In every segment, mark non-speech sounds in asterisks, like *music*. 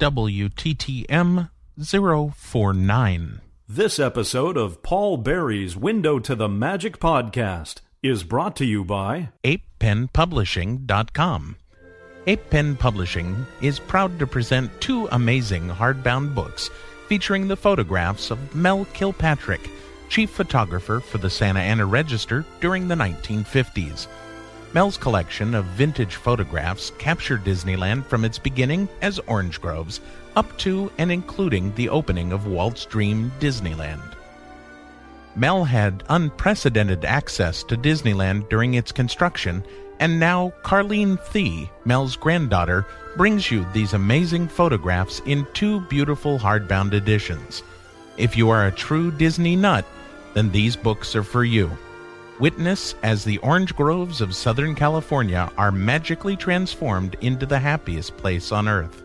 WTTM 049. This episode of Paul Barrie's Window to the Magic podcast is brought to you by ApePenPublishing.com. Pen Publishing is proud to present two amazing hardbound books featuring the photographs of Mel Kilpatrick, chief photographer for the Santa Ana Register during the 1950s. Mel's collection of vintage photographs captured Disneyland from its beginning as Orange Groves up to and including the opening of Walt's Dream Disneyland. Mel had unprecedented access to Disneyland during its construction, and now Carlene Thie, Mel's granddaughter, brings you these amazing photographs in two beautiful hardbound editions. If you are a true Disney nut, then these books are for you. Witness as the orange groves of Southern California are magically transformed into the happiest place on earth.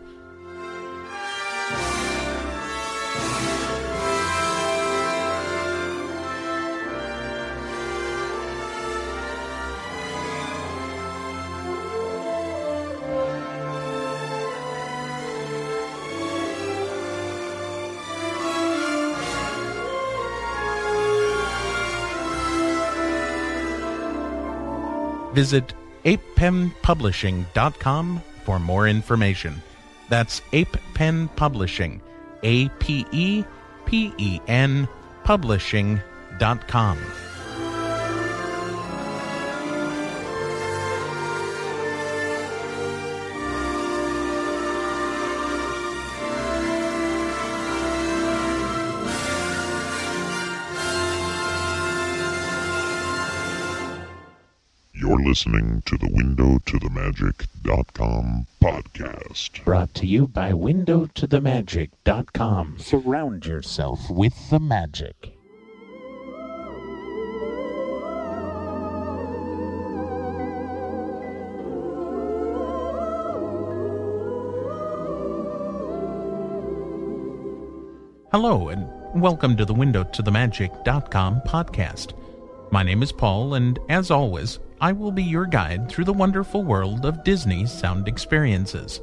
Visit apepenpublishing.com for more information. That's Ape Pen Publishing, A P E P E N Publishing.com. listening to the Window to the Magic.com podcast. Brought to you by window to the WindowToTheMagic.com. Surround yourself with the magic. Hello, and welcome to the Window to the Magic.com podcast. My name is Paul, and as always, I will be your guide through the wonderful world of Disney sound experiences.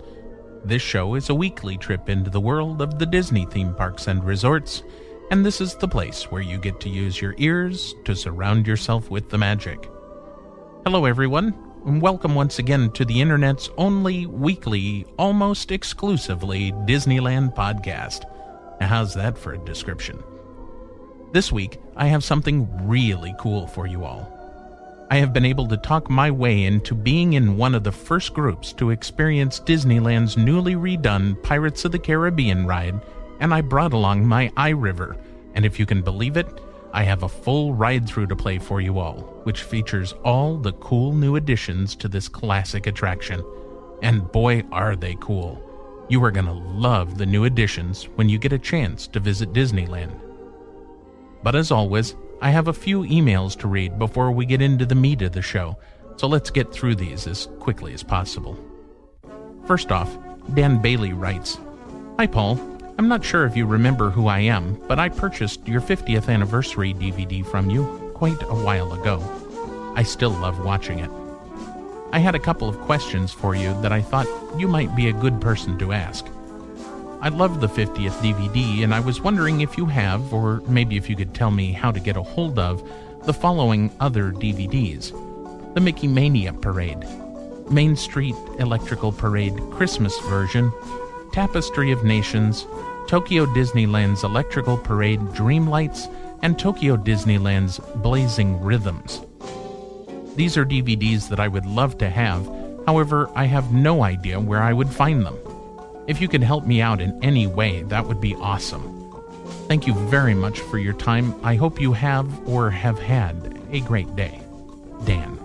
This show is a weekly trip into the world of the Disney theme parks and resorts, and this is the place where you get to use your ears to surround yourself with the magic. Hello, everyone, and welcome once again to the internet's only weekly, almost exclusively Disneyland podcast. Now, how's that for a description? This week, I have something really cool for you all. I have been able to talk my way into being in one of the first groups to experience Disneyland's newly redone Pirates of the Caribbean ride, and I brought along my iRiver. And if you can believe it, I have a full ride through to play for you all, which features all the cool new additions to this classic attraction. And boy, are they cool! You are going to love the new additions when you get a chance to visit Disneyland. But as always, I have a few emails to read before we get into the meat of the show, so let's get through these as quickly as possible. First off, Dan Bailey writes Hi, Paul. I'm not sure if you remember who I am, but I purchased your 50th anniversary DVD from you quite a while ago. I still love watching it. I had a couple of questions for you that I thought you might be a good person to ask. I love the 50th DVD, and I was wondering if you have, or maybe if you could tell me how to get a hold of, the following other DVDs The Mickey Mania Parade, Main Street Electrical Parade Christmas version, Tapestry of Nations, Tokyo Disneyland's Electrical Parade Dreamlights, and Tokyo Disneyland's Blazing Rhythms. These are DVDs that I would love to have, however, I have no idea where I would find them. If you could help me out in any way, that would be awesome. Thank you very much for your time. I hope you have or have had a great day. Dan.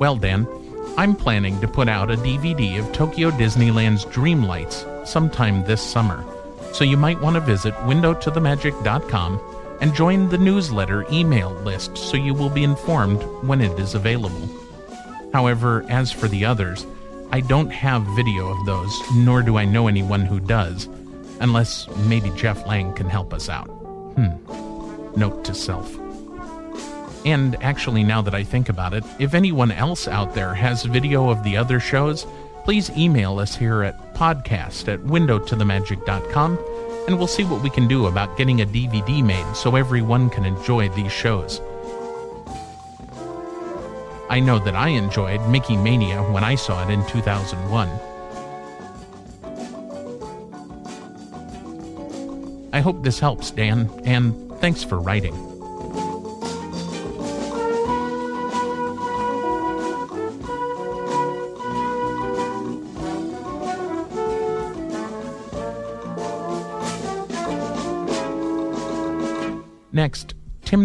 Well, Dan, I'm planning to put out a DVD of Tokyo Disneyland's Dreamlights sometime this summer, so you might want to visit windowtothemagic.com and join the newsletter email list so you will be informed when it is available. However, as for the others, I don't have video of those, nor do I know anyone who does, unless maybe Jeff Lang can help us out. Hmm. Note to self. And actually, now that I think about it, if anyone else out there has video of the other shows, please email us here at podcast at windowtothemagic.com and we'll see what we can do about getting a DVD made so everyone can enjoy these shows. I know that I enjoyed Mickey Mania when I saw it in 2001. I hope this helps, Dan, and thanks for writing.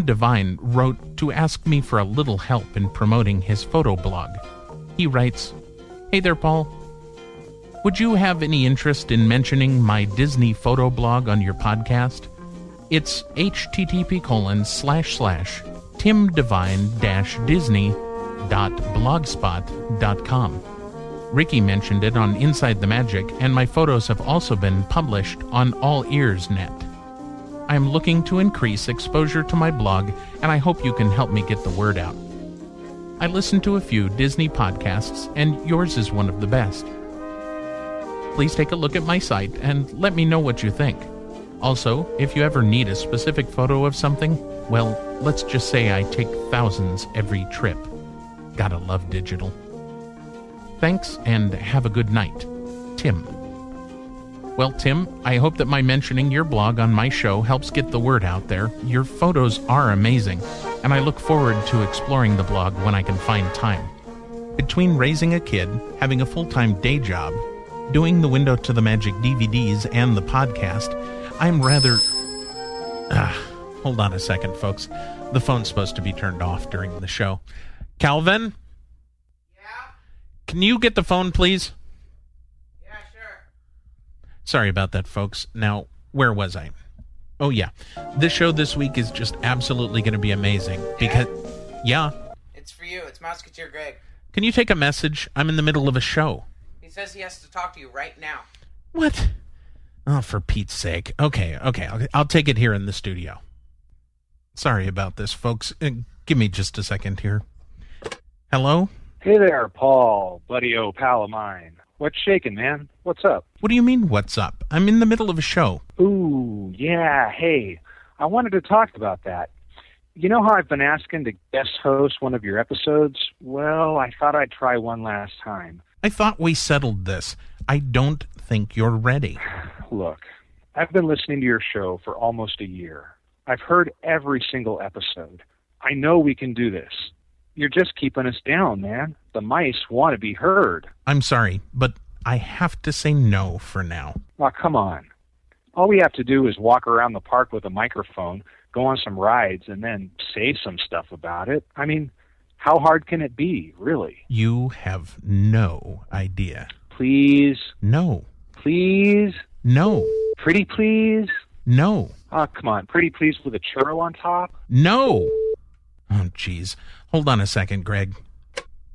Devine wrote to ask me for a little help in promoting his photo blog. He writes, Hey there, Paul. Would you have any interest in mentioning my Disney photo blog on your podcast? It's http colon slash slash timdevine dash disney dot blogspot dot com. Ricky mentioned it on Inside the Magic, and my photos have also been published on All Ears Net. I am looking to increase exposure to my blog, and I hope you can help me get the word out. I listen to a few Disney podcasts, and yours is one of the best. Please take a look at my site and let me know what you think. Also, if you ever need a specific photo of something, well, let's just say I take thousands every trip. Gotta love digital. Thanks and have a good night. Tim. Well, Tim, I hope that my mentioning your blog on my show helps get the word out there. Your photos are amazing, and I look forward to exploring the blog when I can find time. Between raising a kid, having a full time day job, doing the Window to the Magic DVDs, and the podcast, I'm rather. Ah, hold on a second, folks. The phone's supposed to be turned off during the show. Calvin? Yeah? Can you get the phone, please? Yeah, sure. Sorry about that, folks. Now, where was I? Oh, yeah. This show this week is just absolutely going to be amazing because. Yeah. It's for you. It's Mouseketeer Greg. Can you take a message? I'm in the middle of a show. He says he has to talk to you right now. What? Oh, for Pete's sake. Okay, okay. I'll, I'll take it here in the studio. Sorry about this, folks. Uh, give me just a second here. Hello? Hey there, Paul, buddy o pal of mine. What's shaking, man? What's up? What do you mean, what's up? I'm in the middle of a show. Ooh, yeah, hey. I wanted to talk about that. You know how I've been asking to guest host one of your episodes? Well, I thought I'd try one last time. I thought we settled this. I don't think you're ready. *sighs* Look, I've been listening to your show for almost a year. I've heard every single episode. I know we can do this. You're just keeping us down, man. The mice want to be heard. I'm sorry, but I have to say no for now. Aw, come on. All we have to do is walk around the park with a microphone, go on some rides, and then say some stuff about it. I mean, how hard can it be, really? You have no idea. Please, No. please, No. pretty please. No. Oh, come on, pretty please with a churro on top. No. Oh, jeez. Hold on a second, Greg.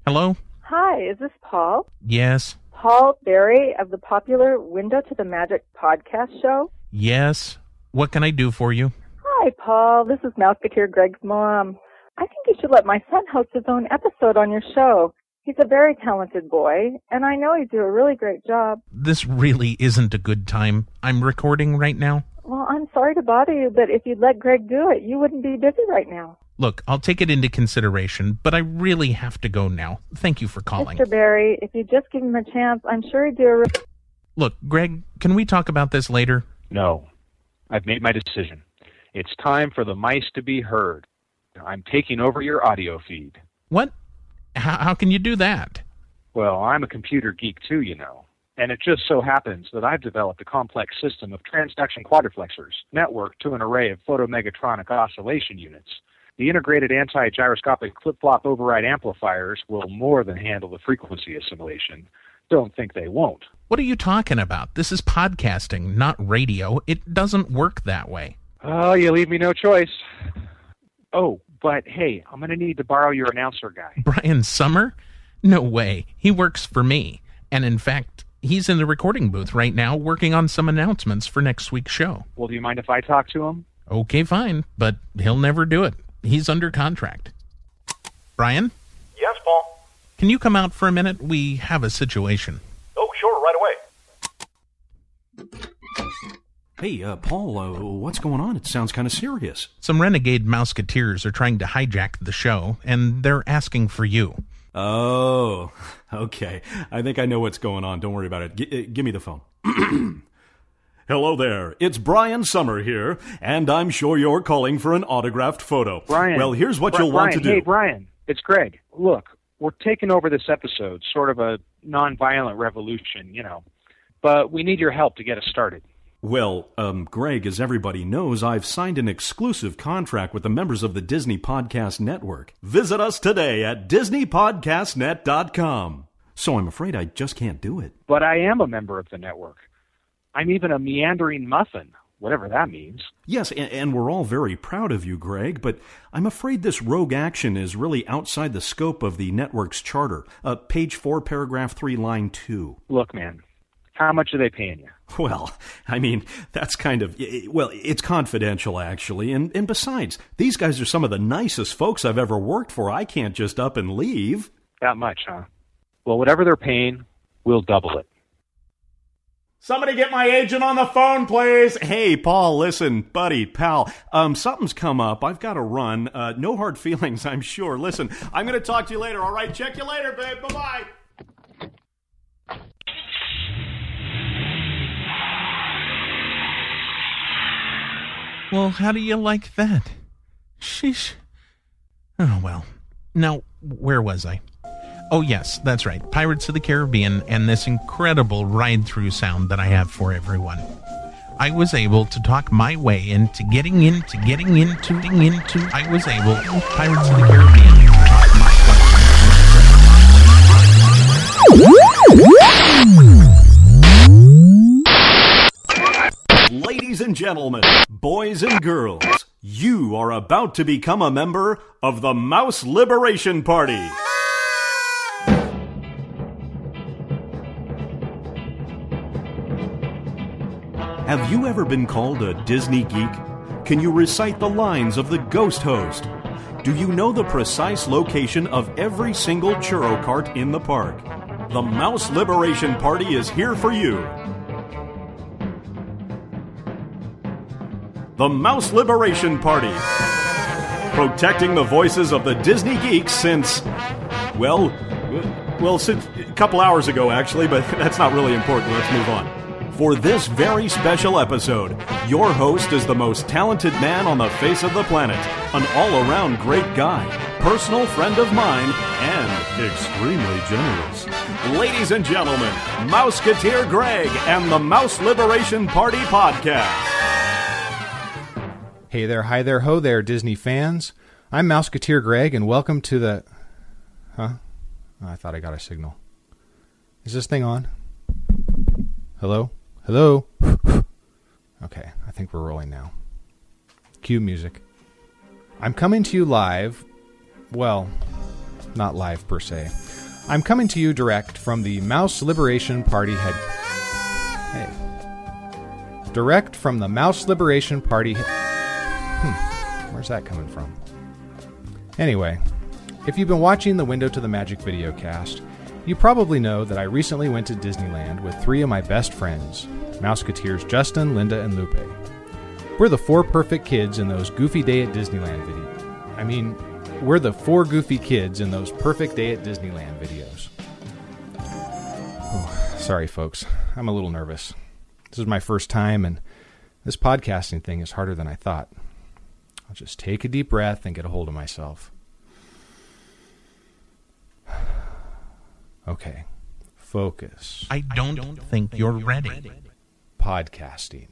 Hello? Hi, is this Paul? Yes. Paul Barrie of the popular Window to the Magic podcast show? Yes. What can I do for you? Hi, Paul. This is Mouseketeer Greg's mom. I think you should let my son host his own episode on your show. He's a very talented boy, and I know he'd do a really great job. This really isn't a good time. I'm recording right now. Well, I'm sorry to bother you, but if you'd let Greg do it, you wouldn't be busy right now. Look, I'll take it into consideration, but I really have to go now. Thank you for calling. Mr. Barrie, if you just give him a chance, I'm sure he'd do a. Re- Look, Greg, can we talk about this later? No, I've made my decision. It's time for the mice to be heard. I'm taking over your audio feed. What? How, how can you do that? Well, I'm a computer geek too, you know. And it just so happens that I've developed a complex system of transduction quadriplexers networked to an array of photomegatronic oscillation units. The integrated anti-gyroscopic flip-flop override amplifiers will more than handle the frequency assimilation. Don't think they won't. What are you talking about? This is podcasting, not radio. It doesn't work that way. Oh, you leave me no choice. Oh, but hey, I'm going to need to borrow your announcer guy. *laughs* Brian Summer? No way. He works for me. And in fact, he's in the recording booth right now working on some announcements for next week's show. Well, do you mind if I talk to him? Okay, fine, but he'll never do it. He's under contract. Brian, Yes, Paul. can you come out for a minute? We have a situation. Oh, sure, right away. Hey, uh, Paul, uh, what's going on? It sounds kind of serious. Some renegade Mouseketeers are trying to hijack the show, and they're asking for you. Oh, *laughs* okay. I think I know what's going on. Don't worry about it. G- uh, give me the phone. *clears throat* Hello there. It's Brian Summer here, and I'm sure you're calling for an autographed photo. Brian. Well, here's what Bri- you'll want to do. Hey, Brian, it's Greg. Look, we're taking over this episode, sort of a nonviolent revolution, you know. But we need your help to get us started. Well, um, Greg, as everybody knows, I've signed an exclusive contract with the members of the Disney Podcast Network. Visit us today at DisneyPodcastNet.com. So I'm afraid I just can't do it. But I am a member of the network. I'm even a meandering muffin, whatever that means. Yes, and, and we're all very proud of you, Greg, but I'm afraid this rogue action is really outside the scope of the network's charter. Uh, page 4, paragraph 3, line 2. Look, man, how much are they paying you? *laughs* Well, I mean, that's kind of, well, it's confidential, actually. And, and besides, these guys are some of the nicest folks I've ever worked for. I can't just up and leave. That much, huh? Well, whatever they're paying, we'll double it. Somebody get my agent on the phone, please. Hey, Paul, listen, buddy, pal. Um, something's come up. I've got to run. Uh, no hard *laughs* feelings, I'm sure. Listen, I'm going to talk to you later, all right? Check you later, babe. Bye bye. Well, how do you like that? Sheesh. Oh, well. Now, where was I? Oh, yes, that's right. Pirates of the Caribbean and this incredible ride through sound that I have for everyone. I was able to talk my way into getting into, getting into, getting into. I was able, Pirates of the Caribbean, Ladies and gentlemen, boys and girls, you are about to become a member of the Mouse Liberation Party. Have you ever been called a Disney geek? Can you recite the lines of the Ghost Host? Do you know the precise location of every single churro cart in the park? The Mouse Liberation Party is here for you. The Mouse Liberation Party. Protecting the voices of the Disney geeks since, well, well, since a couple hours ago, actually, but *laughs* that's not really important. Let's move on. For this very special episode, your host is the most talented man on the face of the planet, an all around great guy, personal friend of mine, and extremely generous. Ladies and gentlemen, Mouseketeer Greg and the Mouse Liberation Party Podcast. Hey there, hi there, ho there, Disney fans. I'm Mouseketeer Greg, and welcome to the. Huh? Oh, I thought I got a signal. Is this thing on? Hello? Hello? *laughs* okay, I think we're rolling now. Cue music. I'm coming to you live. Well, not live per se. I'm coming to you direct from the Mouse Liberation Party head. Hey. Direct from the Mouse Liberation Party. He- hmm. Where's that coming from? Anyway, if you've been watching the Window to the Magic video cast, you probably know that I recently went to Disneyland with three of my best friends, Mouseketeers Justin, Linda, and Lupe. We're the four perfect kids in those Goofy Day at Disneyland videos. I mean, we're the four goofy kids in those Perfect Day at Disneyland videos. Oh, sorry, folks. I'm a little nervous. This is my first time, and this podcasting thing is harder than I thought. I'll just take a deep breath and get a hold of myself. Okay. Focus. I don't, think you're ready. Podcasting.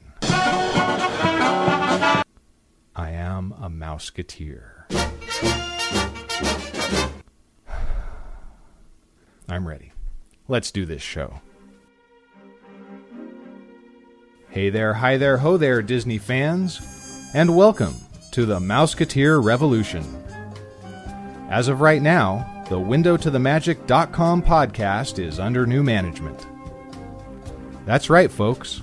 I am a mouseketeer. I'm ready. Let's do this show. Hey there, hi there, ho there, Disney fans, and welcome to the Mouseketeer Revolution. As of right now, the Window to the Magic.com podcast is under new management. That's right, folks.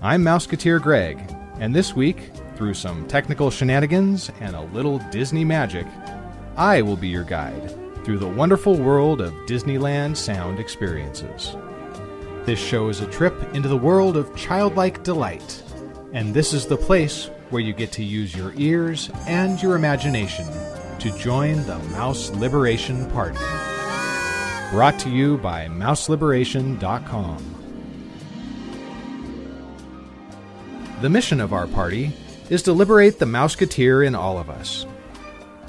I'm Mouseketeer Greg, and this week, through some technical shenanigans and a little Disney magic, I will be your guide through the wonderful world of Disneyland sound experiences. This show is a trip into the world of childlike delight, and this is the place where you get to use your ears and your imagination to join the Mouse Liberation Party. Brought to you by MouseLiberation.com. The mission of our party is to liberate the Mouseketeer in all of us.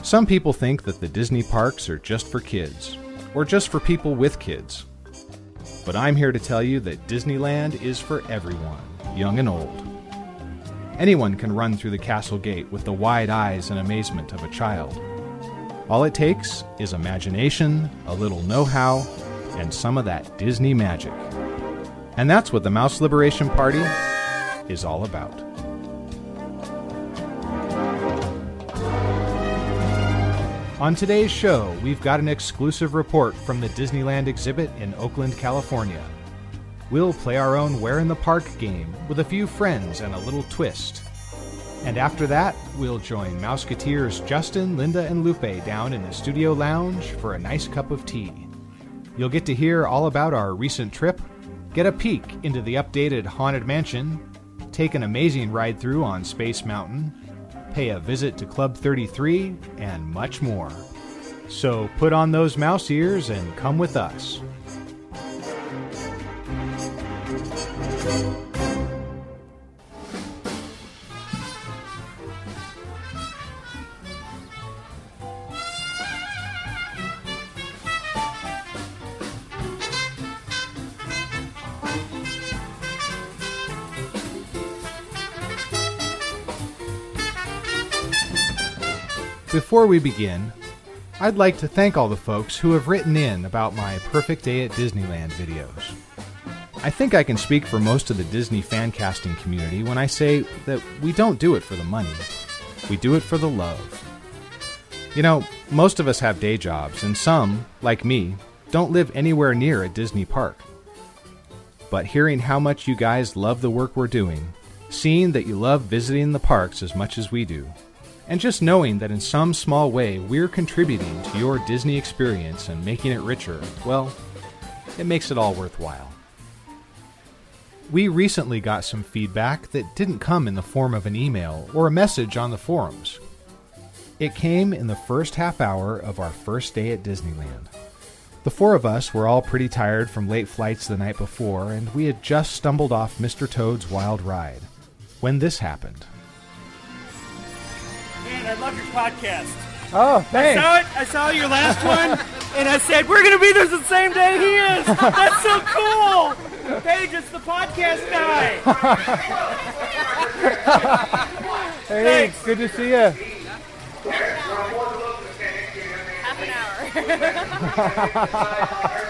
Some people think that the Disney parks are just for kids, or just for people with kids. But I'm here to tell you that Disneyland is for everyone, young and old. Anyone can run through the castle gate with the wide eyes and amazement of a child. All it takes is imagination, a little know how, and some of that Disney magic. And that's what the Mouse Liberation Party is all about. On today's show, we've got an exclusive report from the Disneyland exhibit in Oakland, California. We'll play our own Where in the Park game with a few friends and a little twist. And after that, we'll join Mouseketeers Justin, Linda, and Lupe down in the studio lounge for a nice cup of tea. You'll get to hear all about our recent trip, get a peek into the updated Haunted Mansion, take an amazing ride through on Space Mountain, pay a visit to Club 33, and much more. So put on those mouse ears and come with us. Before we begin, I'd like to thank all the folks who have written in about my Perfect Day at Disneyland videos. I think I can speak for most of the Disney fan casting community when I say that we don't do it for the money, we do it for the love. You know, most of us have day jobs, and some, like me, don't live anywhere near a Disney park. But hearing how much you guys love the work we're doing, seeing that you love visiting the parks as much as we do, and just knowing that in some small way we're contributing to your Disney experience and making it richer, well, it makes it all worthwhile. We recently got some feedback that didn't come in the form of an email or a message on the forums. It came in the first half hour of our first day at Disneyland. The four of us were all pretty tired from late flights the night before, and we had just stumbled off Mr. Toad's Wild Ride when this happened. Man, I love your podcast. Oh, I saw it. I saw your last one, and I said we're gonna be there the same day he is. That's so cool. Paige, it's the podcast guy. Hey, good to see you. Half an hour. *laughs*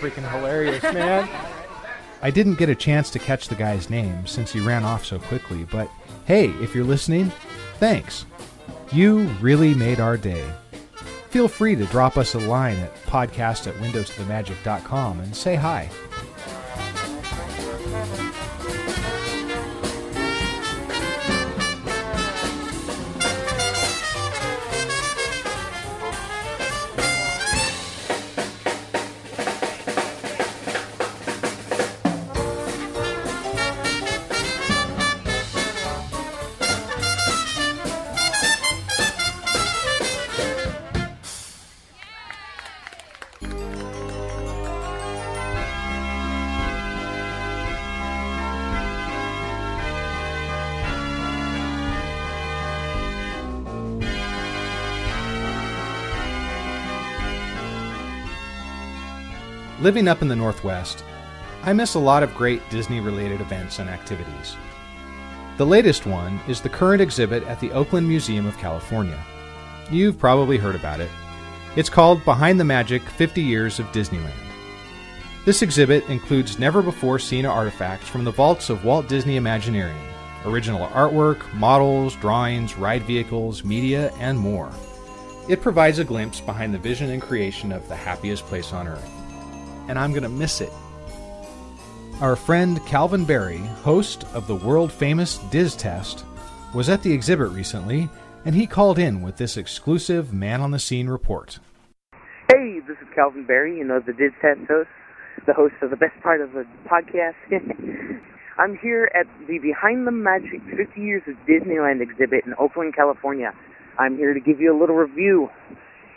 Freaking hilarious, man. *laughs* I didn't get a chance to catch the guy's name since he ran off so quickly, but hey, if you're listening, thanks. You really made our day. Feel free to drop us a line at podcast at windowtothemagic.com and say hi. Living up in the Northwest, I miss a lot of great Disney related events and activities. The latest one is the current exhibit at the Oakland Museum of California. You've probably heard about it. It's called Behind the Magic 50 Years of Disneyland. This exhibit includes never before seen artifacts from the vaults of Walt Disney Imagineering, original artwork, models, drawings, ride vehicles, media, and more. It provides a glimpse behind the vision and creation of the happiest place on earth and I'm going to miss it. Our friend Calvin Barrie, host of the world famous Diz Test, was at the exhibit recently, and he called in with this exclusive man on the scene report. Hey, this is Calvin Barrie, you know, the Diz Test host, the host of the best part of the podcast. *laughs* I'm here at the Behind the Magic 50 Years of Disneyland exhibit in Oakland, California. I'm here to give you a little review.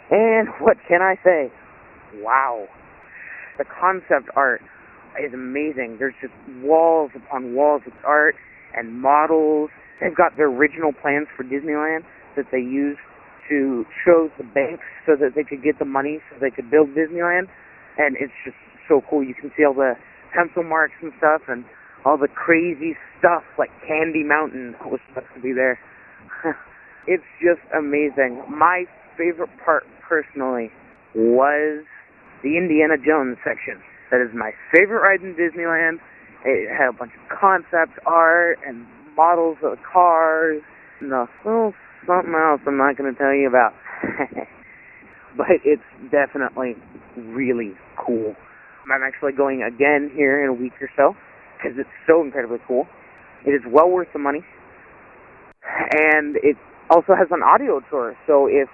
And what can I say? Wow. The concept art is amazing. There's just walls upon walls of art and models. They've got their original plans for Disneyland that they used to show the banks so that they could get the money so they could build Disneyland. And it's just so cool. You can see all the pencil marks and stuff and all the crazy stuff like Candy Mountain was supposed to be there. *laughs* it's just amazing. My favorite part personally was the Indiana Jones section. That is my favorite ride in Disneyland. It had a bunch of concept art and models of cars and a little something else I'm not going to tell you about. *laughs* but it's definitely really cool. I'm actually going again here in a week or so because it's so incredibly cool. It is well worth the money. And it also has an audio tour. So if,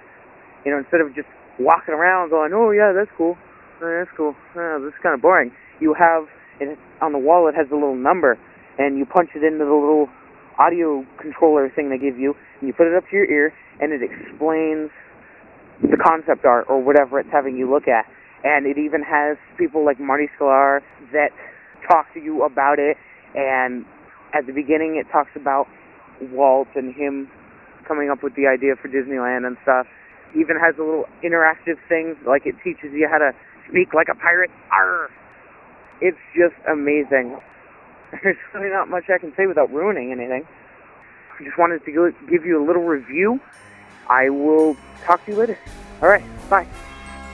you know, instead of just walking around going, oh, yeah, that's cool, oh, that's cool, oh, this is kind of boring, you have it on the wall, it has a little number, and you punch it into the little audio controller thing they give you, and you put it up to your ear, and it explains the concept art or whatever it's having you look at. And it even has people like Marty Sklar that talk to you about it. And at the beginning, it talks about Walt and him coming up with the idea for Disneyland and stuff. Even has a little interactive things, like it teaches you how to speak like a pirate. Arr! It's just amazing. *laughs* There's really not much I can say without ruining anything. I just wanted to give you a little review. I will talk to you later. All right, bye.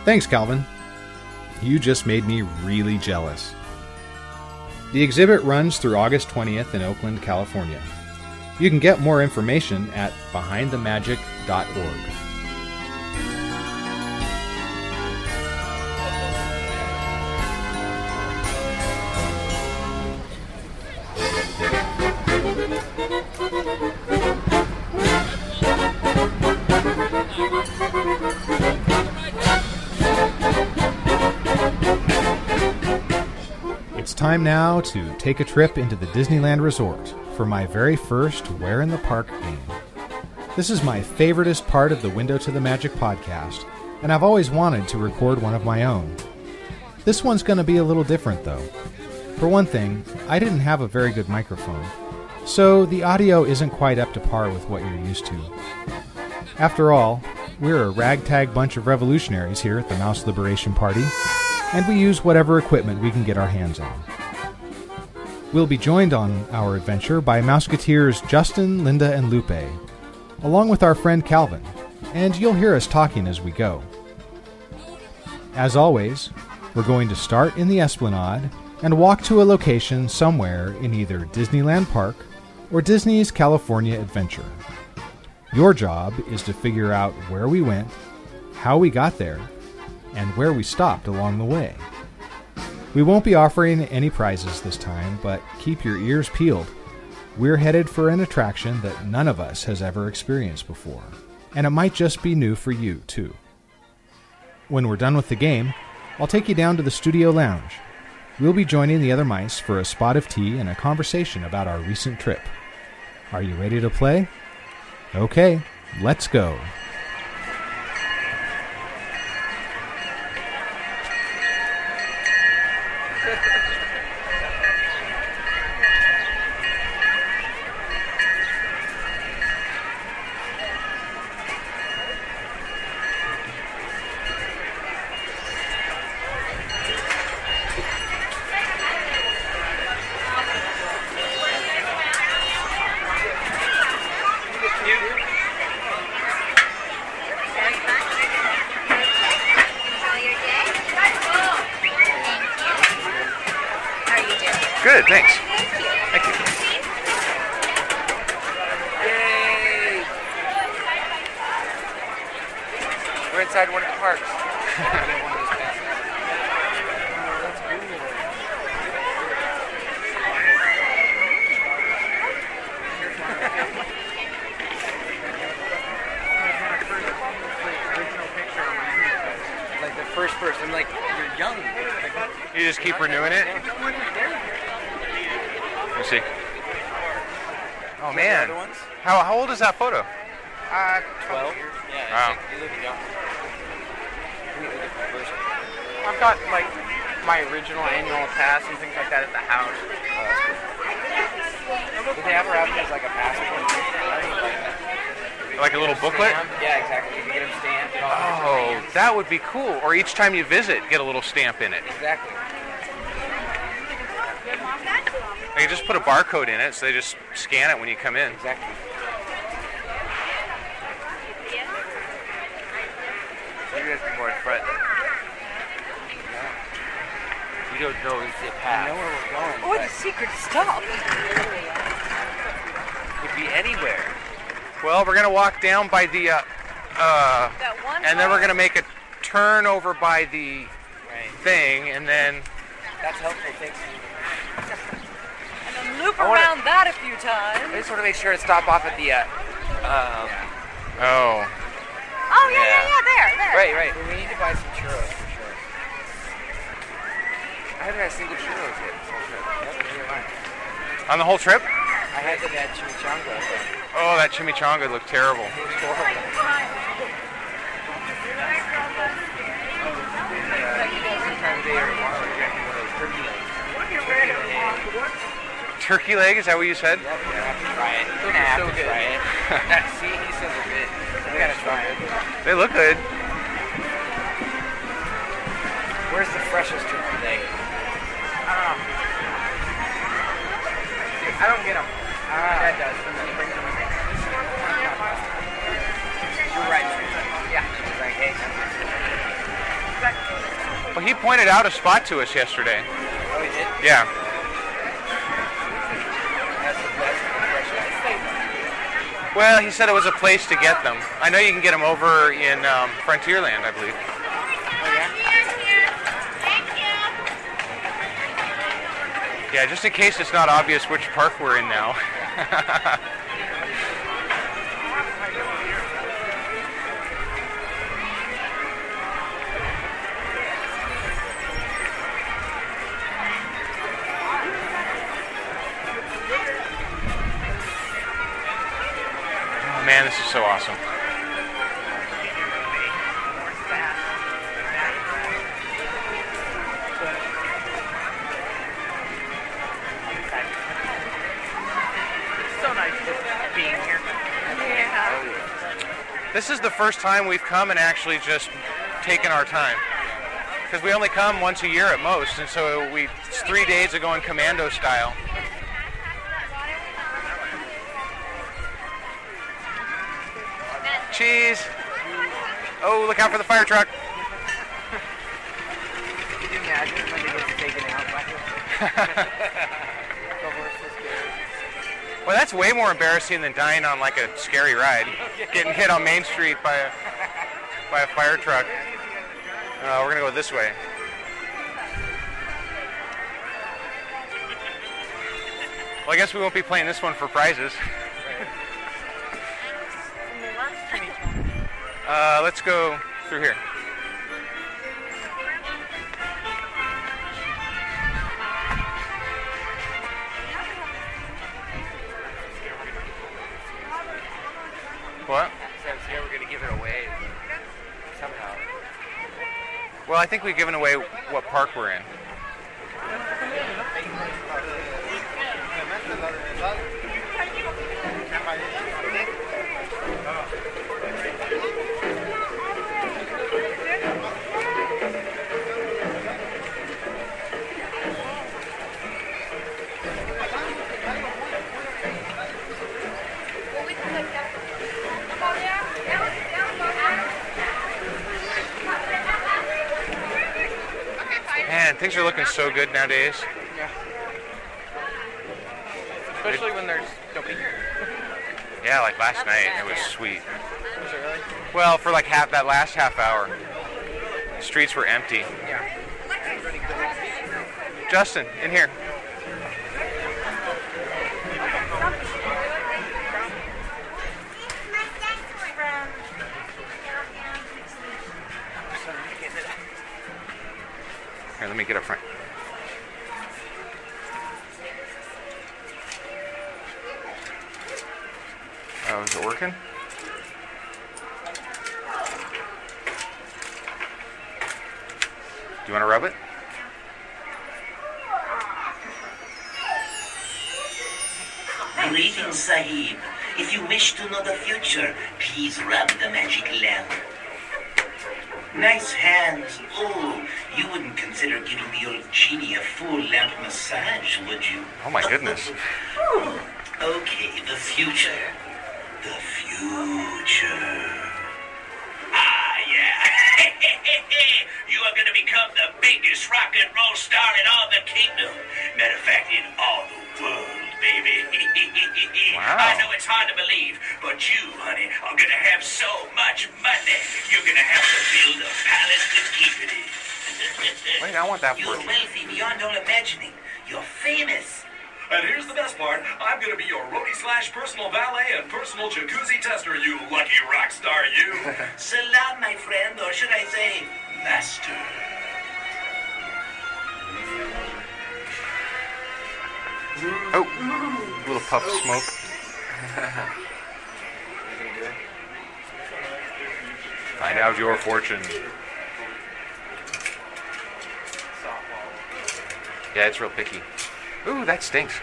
Thanks, Calvin. You just made me really jealous. The exhibit runs through August 20th in Oakland, California. You can get more information at behindthemagic.org. time now to take a trip into the Disneyland Resort for my very first Where in the Park game. This is my favoriteest part of the Window to the Magic podcast, and I've always wanted to record one of my own. This one's going to be a little different, though. For one thing, I didn't have a very good microphone, so the audio isn't quite up to par with what you're used to. After all, we're a ragtag bunch of revolutionaries here at the Mouse Liberation Party, and we use whatever equipment we can get our hands on. We'll be joined on our adventure by Mouseketeers Justin, Linda, and Lupe, along with our friend Calvin, and you'll hear us talking as we go. As always, we're going to start in the Esplanade and walk to a location somewhere in either Disneyland Park or Disney's California Adventure. Your job is to figure out where we went, how we got there, and where we stopped along the way. We won't be offering any prizes this time, but keep your ears peeled. We're headed for an attraction that none of us has ever experienced before, and it might just be new for you, too. When we're done with the game, I'll take you down to the studio lounge. We'll be joining the other mice for a spot of tea and a conversation about our recent trip. Are you ready to play? Okay, let's go. Time you visit, get a little stamp in it. Exactly. They just put a barcode in it, so they just scan it when you come in. Exactly. You guys be more in front. We don't know if the path. know where we're going. Or the secret stop. Could be anywhere. Well, we're gonna walk down by the, uh, uh, and then we're gonna make a turn over by the thing, and then That's helpful. Thanks. *laughs* And then loop I wanna- around that a few times. I just want to make sure to stop off at the. Uh, um, oh, Oh, yeah, yeah, yeah, there, there. Right, right. We need to buy some churros for sure. I haven't had a single churros yet this whole trip. Yep, neither have I. on the whole trip. I had to that chimichanga. but Oh, that chimichanga looked terrible. It was horrible. Sometimes they are tomorrow, we're drinking one of those turkey legs. Turkey leg, is that what you said? Yep, you're have to try it. You're gonna have to try it. *laughs* See, he says they're good. We gotta try it. They look good. Where's the freshest turkey leg? I don't know. I don't get them. Uh, Dad does, and then he brings them in. You're right. Yeah. He's like, hey. Well, he pointed out a spot to us yesterday. Oh, he did? Yeah. That's the best fresh Well, he said it was a place to get them. I know you can get them over in um, Frontierland, I believe. Yeah. Yeah, just in case it's not obvious which park we're in now. *laughs* man, this is so awesome. So nice being here. Yeah. This is the first time we've come and actually just taken our time. Because we only come once a year at most, and so we it's three days of going commando style. Cheese. Oh, look out for the fire truck. Can you imagine when they get taken out by *laughs* the horse is scared? Well, that's way more embarrassing than dying on like a scary ride. *laughs* Getting hit on Main Street by a by a fire truck. Uh, we're gonna go this way. Well, I guess we won't be playing this one for prizes. Uh, let's go through here. What? Says here we're gonna give it away somehow. Well, I think we've given away what park we're in. Things are looking so good nowadays. Yeah. Especially when there's nobody here. *laughs* Yeah, like last night, it was sweet. Was it really? Well, for like half that last half hour, streets were empty. Yeah. Justin, in here. Let me get up front. Oh, is it working? Do you want to rub it? Greetings, Sahib. If you wish to know the future, please rub the magic lamp. Nice hands. Oh, you wouldn't consider giving the old genie a full lamp massage, would you? Oh my goodness. *laughs* Okay, the future. The future. Ah, yeah. *laughs* you are going to become the biggest rock and roll star in all the kingdom. Matter of fact, in all the world, baby. *laughs* wow. I know it's hard to believe, but you, honey, are going to have so much money. You're going to have to build a palace to keep it in. Wait, I want that You're for wealthy beyond all imagining. You're famous. And here's the best part. I'm going to be your roadie slash personal valet and personal jacuzzi tester, you lucky rock star, you. *laughs* Salam, my friend, or should I say, master. Oh, little puff of smoke. *laughs* Find out your fortune. Yeah, it's real picky. Ooh, that stinks.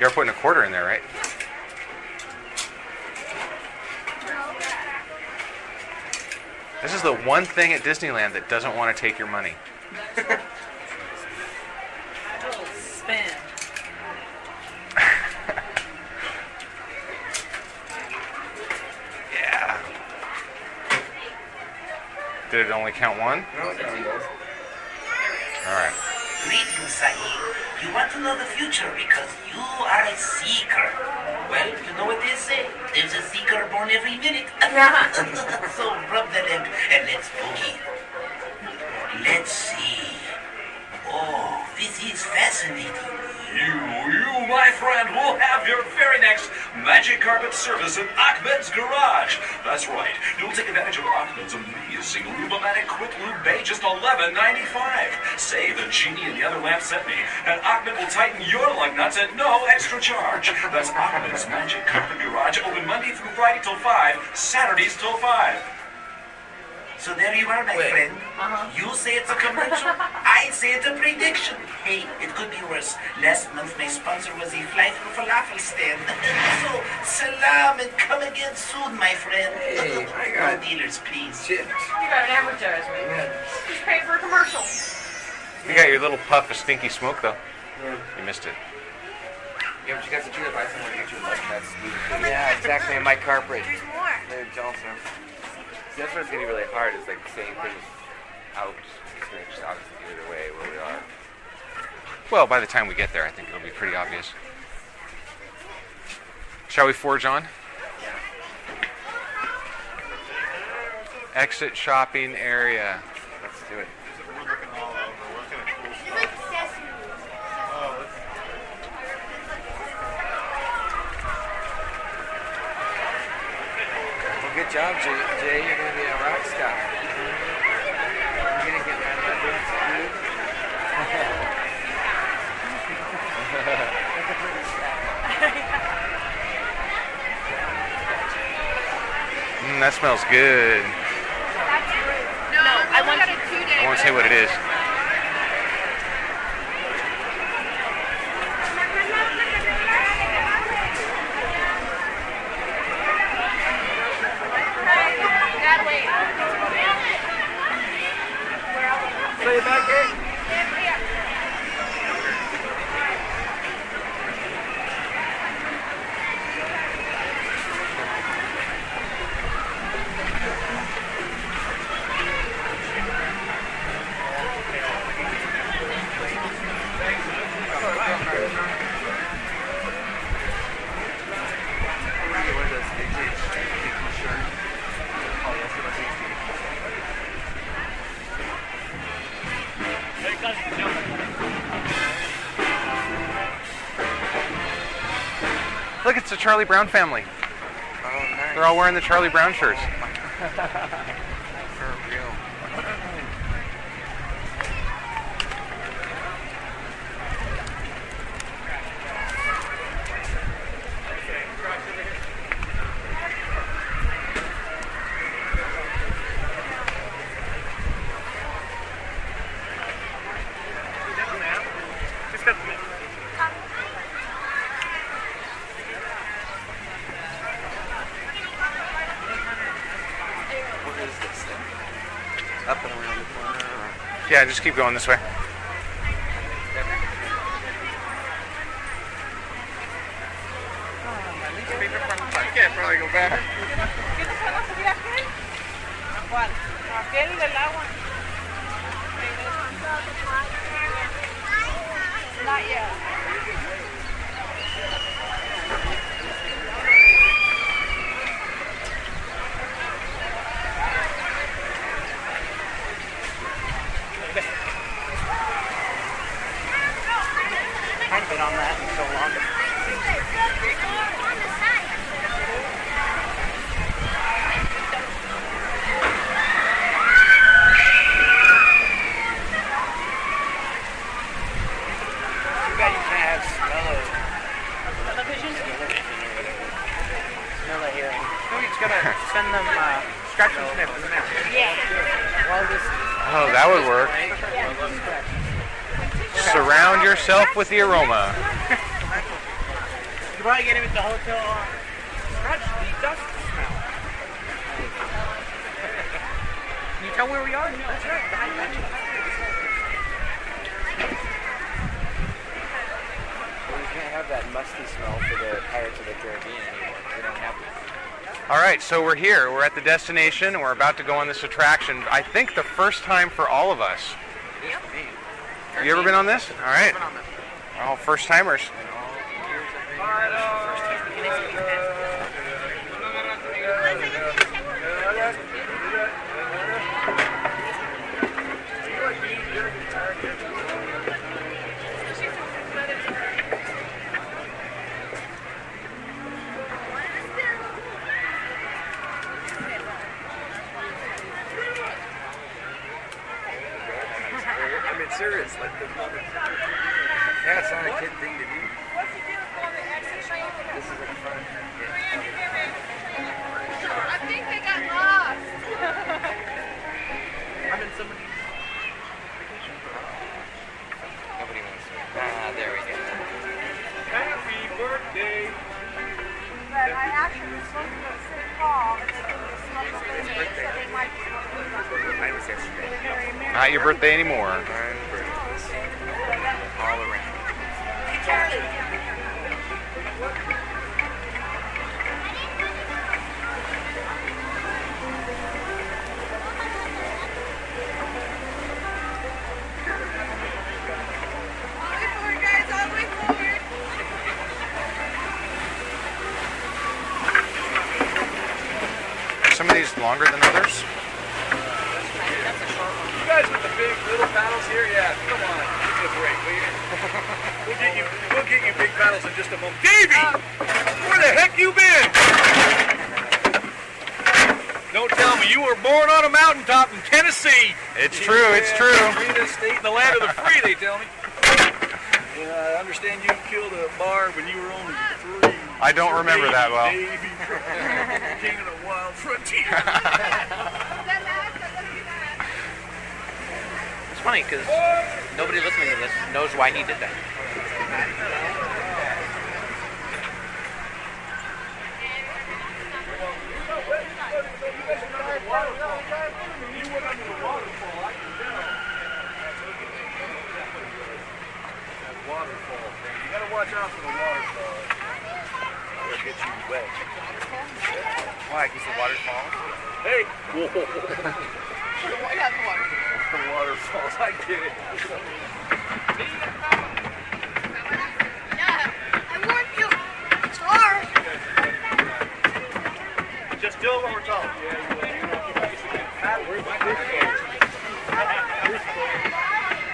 You're putting a quarter in there, right? This is the one thing at Disneyland that doesn't want to take your money. Yeah. Did it only count one? No, All right. Greetings, Sahib. You want to know the future because you are a seeker. Well, you know what they say. There's a seeker born every minute. *laughs* so rub the lamp and let's boogie. Let's see. Oh, this is fascinating. You, you, my friend, will have your very next magic carpet service at Ahmed's Garage. That's right. You'll take advantage of Ahmed's amazing Lubomatic Quick Lube Bay, just $11.95. Say the genie and the other lamp sent me, and Ahmed will tighten your lug nuts at no extra charge. That's Ahmed's Magic Carpet Garage, open Monday through Friday till 5, Saturdays till 5. So there you are, my friend. Uh-huh. You say it's a commercial. *laughs* I say it's a prediction. Hey, it could be worse. Last month my sponsor was a fly-through falafel stand. *laughs* so, salam and come again soon, my friend. Hey, I got- No dealers, please. You got an advertisement. Just paid for a commercial. You got your little puff of stinky smoke, though. You missed it. Yeah, but you got to do that by someone to get you like that smooth. Yeah, exactly. And my carpet. There's more. They're also. That's what's be really hard. Is like saying things out. It's gonna just obviously give it away where we are. Well, by the time we get there, I think it'll be pretty obvious. Shall we forge on? Exit shopping area. Let's do it. Well, good job, Jay. Jay. You're going to be a rock star. You're going to get my Mm, that smells good. No, I want got a two day. I won't say what it is. That way. It back, eh? Look, it's the Charlie Brown family. Oh, nice. They're all wearing the Charlie Brown shirts. Oh, *laughs* For real. What is this thing? Up and around the corner. or- Yeah, just keep going this way. Yeah, probably go back. ¿Cuál? Aquel del agua. Not yet. I haven't been on that in so long. Too bad you can't have smell of Television? smell of hearing. Maybe it's gonna send them uh, scratch and sniff in the mail. Yeah. Well, this Oh, that would work. Surround yourself with the aroma. You probably get him at the hotel. Uh, scratch the dust smell. Can you tell where we are? That's right. Behind Magic. Well, you can't have that musty smell for the Pirates of the Caribbean anymore. They don't have it. All right, so we're here. We're at the destination. We're about to go on this attraction. I think the first time for all of us. Have you ever been on this? All right. All first timers. That's not a kid thing to do. This is in front. I think they got lost. I'm in somebody's Nobody wants to. Ah, there we go. Happy birthday. But I actually was supposed to go to City Hall, and they didn't smoke the thing, so they might be smoking Mine was yesterday. Not your birthday anymore. Longer than others? You guys with the big little paddles here? Yeah, come on. Give me a break, will you? *laughs* we'll get you we'll get you big paddles in just a moment. Davey! Where the heck you been? Don't tell me you were born on a mountaintop in Tennessee. It's true, it's true. the state in the land of the free, they tell me. Yeah, I understand you killed a bar when you were only three. I don't remember that well. Davey, King of the wild frontier. *laughs* It's funny because nobody listening to this knows why he did that. waterfall thing. You gotta watch out for the waterfall. It'll get you wet. Why? Because the water's falling? Hey! Whoa! the waterfalls, I get it. Yeah, I warned you. It's hard. Just do it when we're talking. Yeah, you will. You know, where's my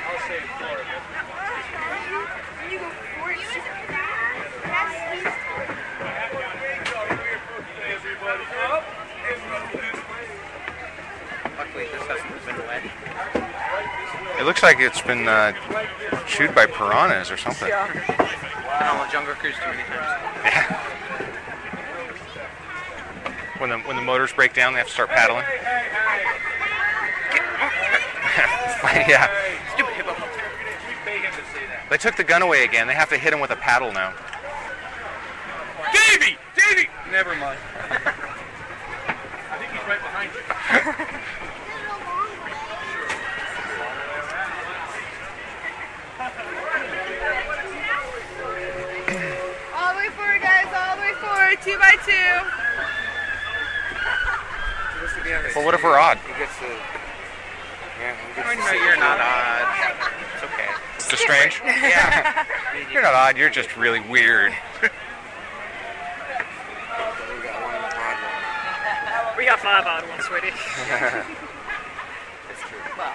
I'll say it for you. You go first. Everybody up and roll this way. This hasn't been wet. It looks like it's been uh, chewed by piranhas or something. Yeah. On the Jungle Cruise too many times. When the when the motors break down, they have to start paddling. *laughs* yeah. Stupid hippo. They took the gun away again. They have to hit him with a paddle now. Davy! Davy! Never mind. I think he's right behind you. All the way forward, guys. All the way forward. Two by two. Well, what if we're odd? He gets the. Yeah, he gets Oh, to no, you're not odd. It's okay. It's just strange. *laughs* Yeah. You're not odd. You're just really weird. We got five odd ones, sweetie. *laughs* It's true. Well.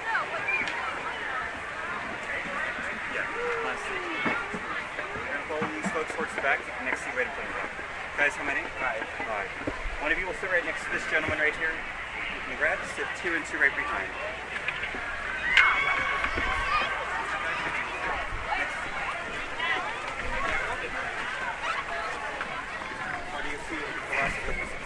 Follow these folks towards the back, next to you, right in front of you. Guys, how many? Five. Five. One of you will sit right next to this gentleman right here. Congrats. Sit two and two right behind. How do you witnesses?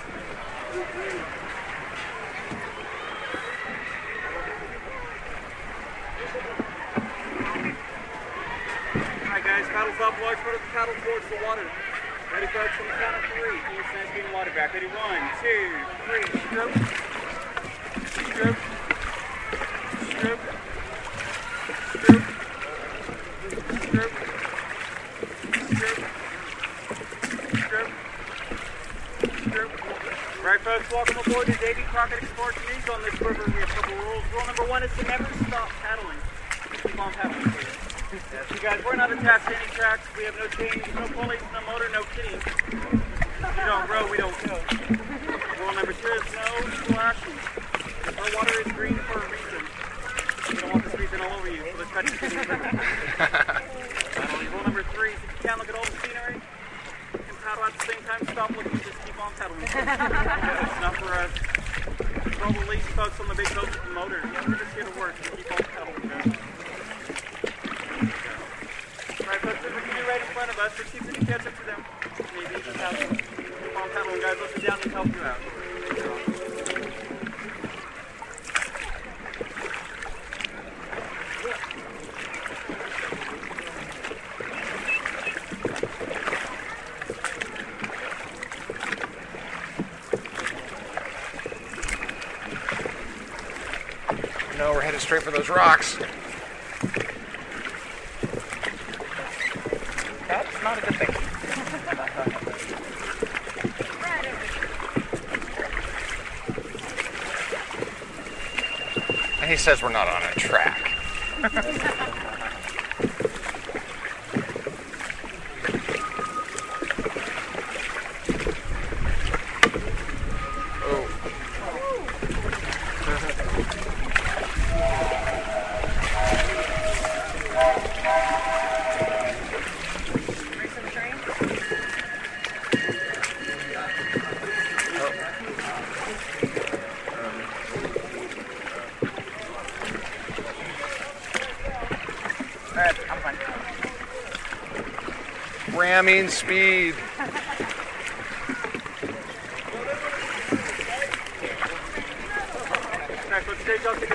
Alright guys, paddles up, large part of the paddle towards the water. Ready folks on the count of three. Stand getting water back? Ready? One, two, three. Stroke.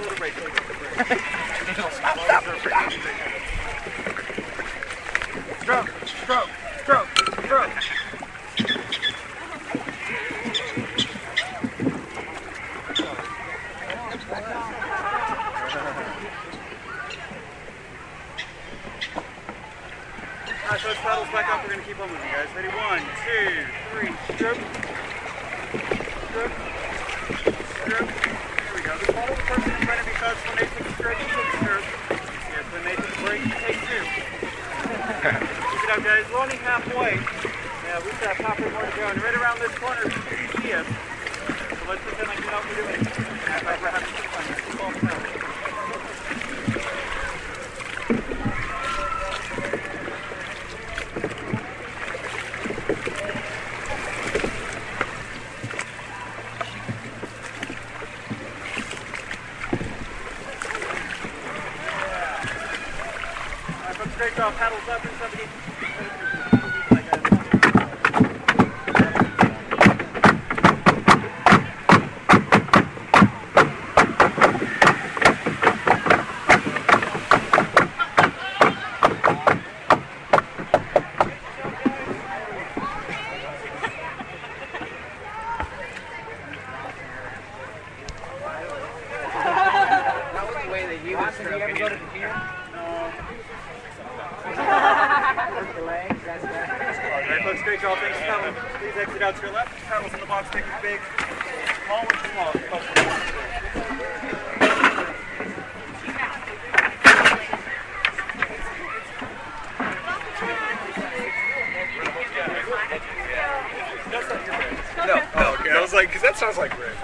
Little break. Stroke, stroke, stroke, stroke. Alright, so let's back up. We're gonna keep on moving, guys. Ready? One, two, three. Stroke. Stroke. Stroke. Here we go. Just follow the person in front of you, folks. When they take a stroke, you take a stroke. Yes, when they take a break, you take two. Keep it up, guys. We're only halfway. Yeah, we still have halfway more to go. And right around this corner, you see us. So let's pretend like we know what we're doing. Act like we're having some fun. Keep on paddling. switch off, paddles up, and somebody. That was the way that you would stroke it. Alright, folks, great job. Thanks for coming. Please exit out to your left. Paddles in the box, take it big. Small one, small. Close. No, oh, okay. I was like, because that sounds like Rick.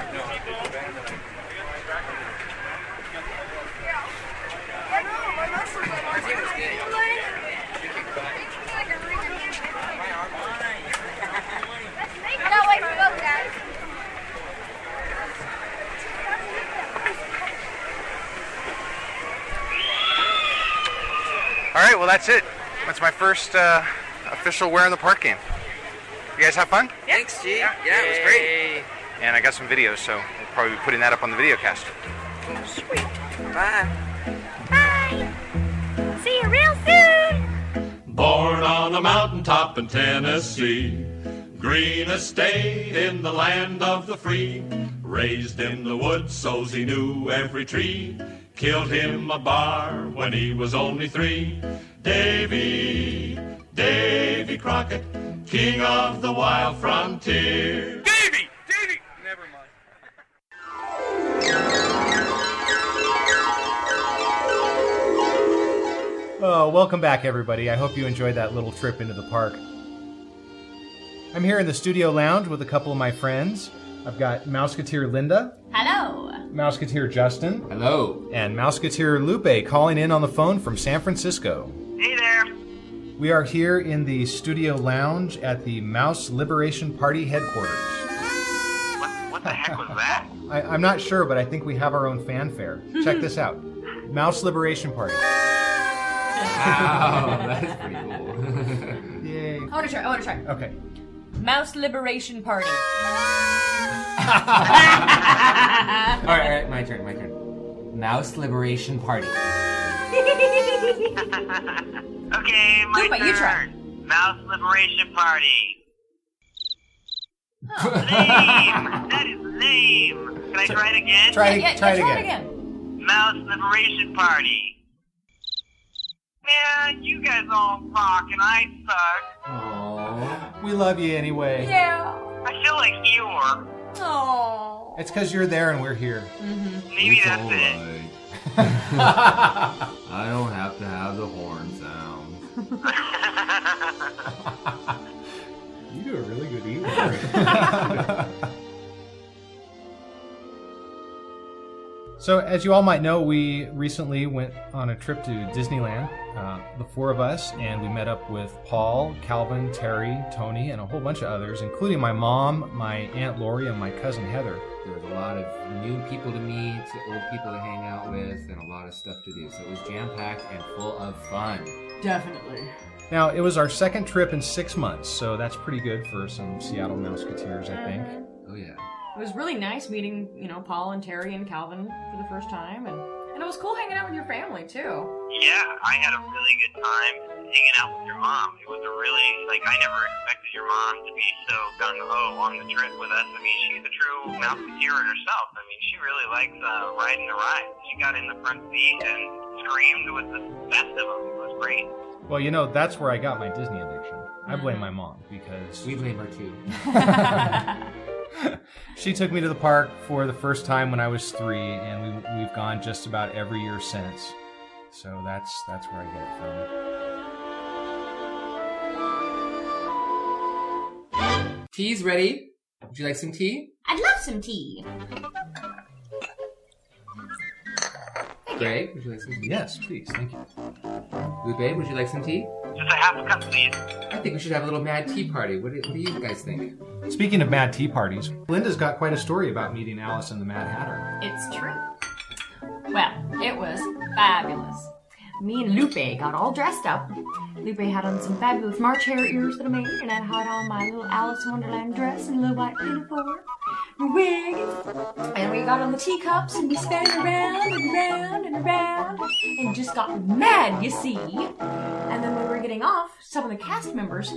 No, wait for both guys. All right, well that's it. That's my first uh, official Where in the Park game. You guys have fun? Thanks, G. Yeah, it was great. And I got some videos, so we'll probably be putting that up on the video cast. Sweet. Bye. Bye. See you real soon. Born on a mountaintop in Tennessee, green estate in the land of the free. Raised in the woods, so's he knew every tree. Killed him a bar when he was only three. Davy, Davy Crockett, king of the wild frontier. Davy! Davy! Never mind. Oh, welcome back, everybody. I hope you enjoyed that little trip into the park. I'm here in the studio lounge with a couple of my friends. I've got Mouseketeer Linda, Hello. Mouseketeer Justin, hello, and Mouseketeer Lupe calling in on the phone from San Francisco. Hey there. We are here in the studio lounge at the Mouse Liberation Party headquarters. What the heck was that? *laughs* I, I'm not sure, but I think we have our own fanfare. Check this out Mouse Liberation Party. *laughs* Wow, that's pretty cool. *laughs* Yay. I want to try. I want to try. Okay. Mouse Liberation Party. all right, all right, my turn, my turn. Mouse Liberation Party. Okay, *laughs* my Lupe, turn. you try. Mouse Liberation Party. lame. *laughs* That is lame. Can I try it again? Try it- Yeah, yeah, try it try it again. Mouse Liberation Party. Man, you guys all suck and I suck. Aww. We love you anyway. Yeah. I feel like Eeyore. Oh. It's because you're there and we're here. Mhm. Maybe that's it. I don't have to have the horn sound. *laughs* You do a really good Eeyore. *laughs* so, as you all might know, we recently went on a trip to Disneyland, uh, the four of us, and we met up with Paul, Calvin, Terry, Tony, and a whole bunch of others, including my mom, my Aunt Lori, and my cousin Heather. There was a lot of new people to meet, old people to hang out with, and a lot of stuff to do. So it was jam packed and full of fun. Definitely. Now, it was our second trip in six months, so that's pretty good for some Seattle Mouseketeers, I think. Oh, yeah. It was really nice meeting, you know, Paul and Terry and Calvin for the first time, and and it was cool hanging out with your family too. Yeah, I had a really good time hanging out with your mom. It was a really, like, I never expected your mom to be so gung ho on the trip with us. I mean, she's a true mouseketeer herself. I mean, she really likes uh, riding the ride. She got in the front seat and screamed with the best of them. It was great. Well, you know, that's where I got my Disney addiction. I blame my mom because. We blame her too. *laughs* she took me to the park for the first time when I was three, and we, we've gone just about every year since. So that's that's where I get it from. Tea's ready. Would you like some tea? I'd love some tea. Greg, would you like some tea? Yes, please. Thank you. Lupe, would you like some tea? Just a half a cup, please. I think we should have a little mad tea party. What do, what do you guys think? Speaking of mad tea parties, Linda's got quite a story about meeting Alice and the Mad Hatter. It's true. Well, it was fabulous. me and Lupe got all dressed up. Lupe had on some fabulous March hare ears that I made, and I had on my little Alice in Wonderland dress and a little white pinafore, and wig. And we got on the teacups and we spun around and around and around and just got mad, you see. And then when we were getting off, some of the cast members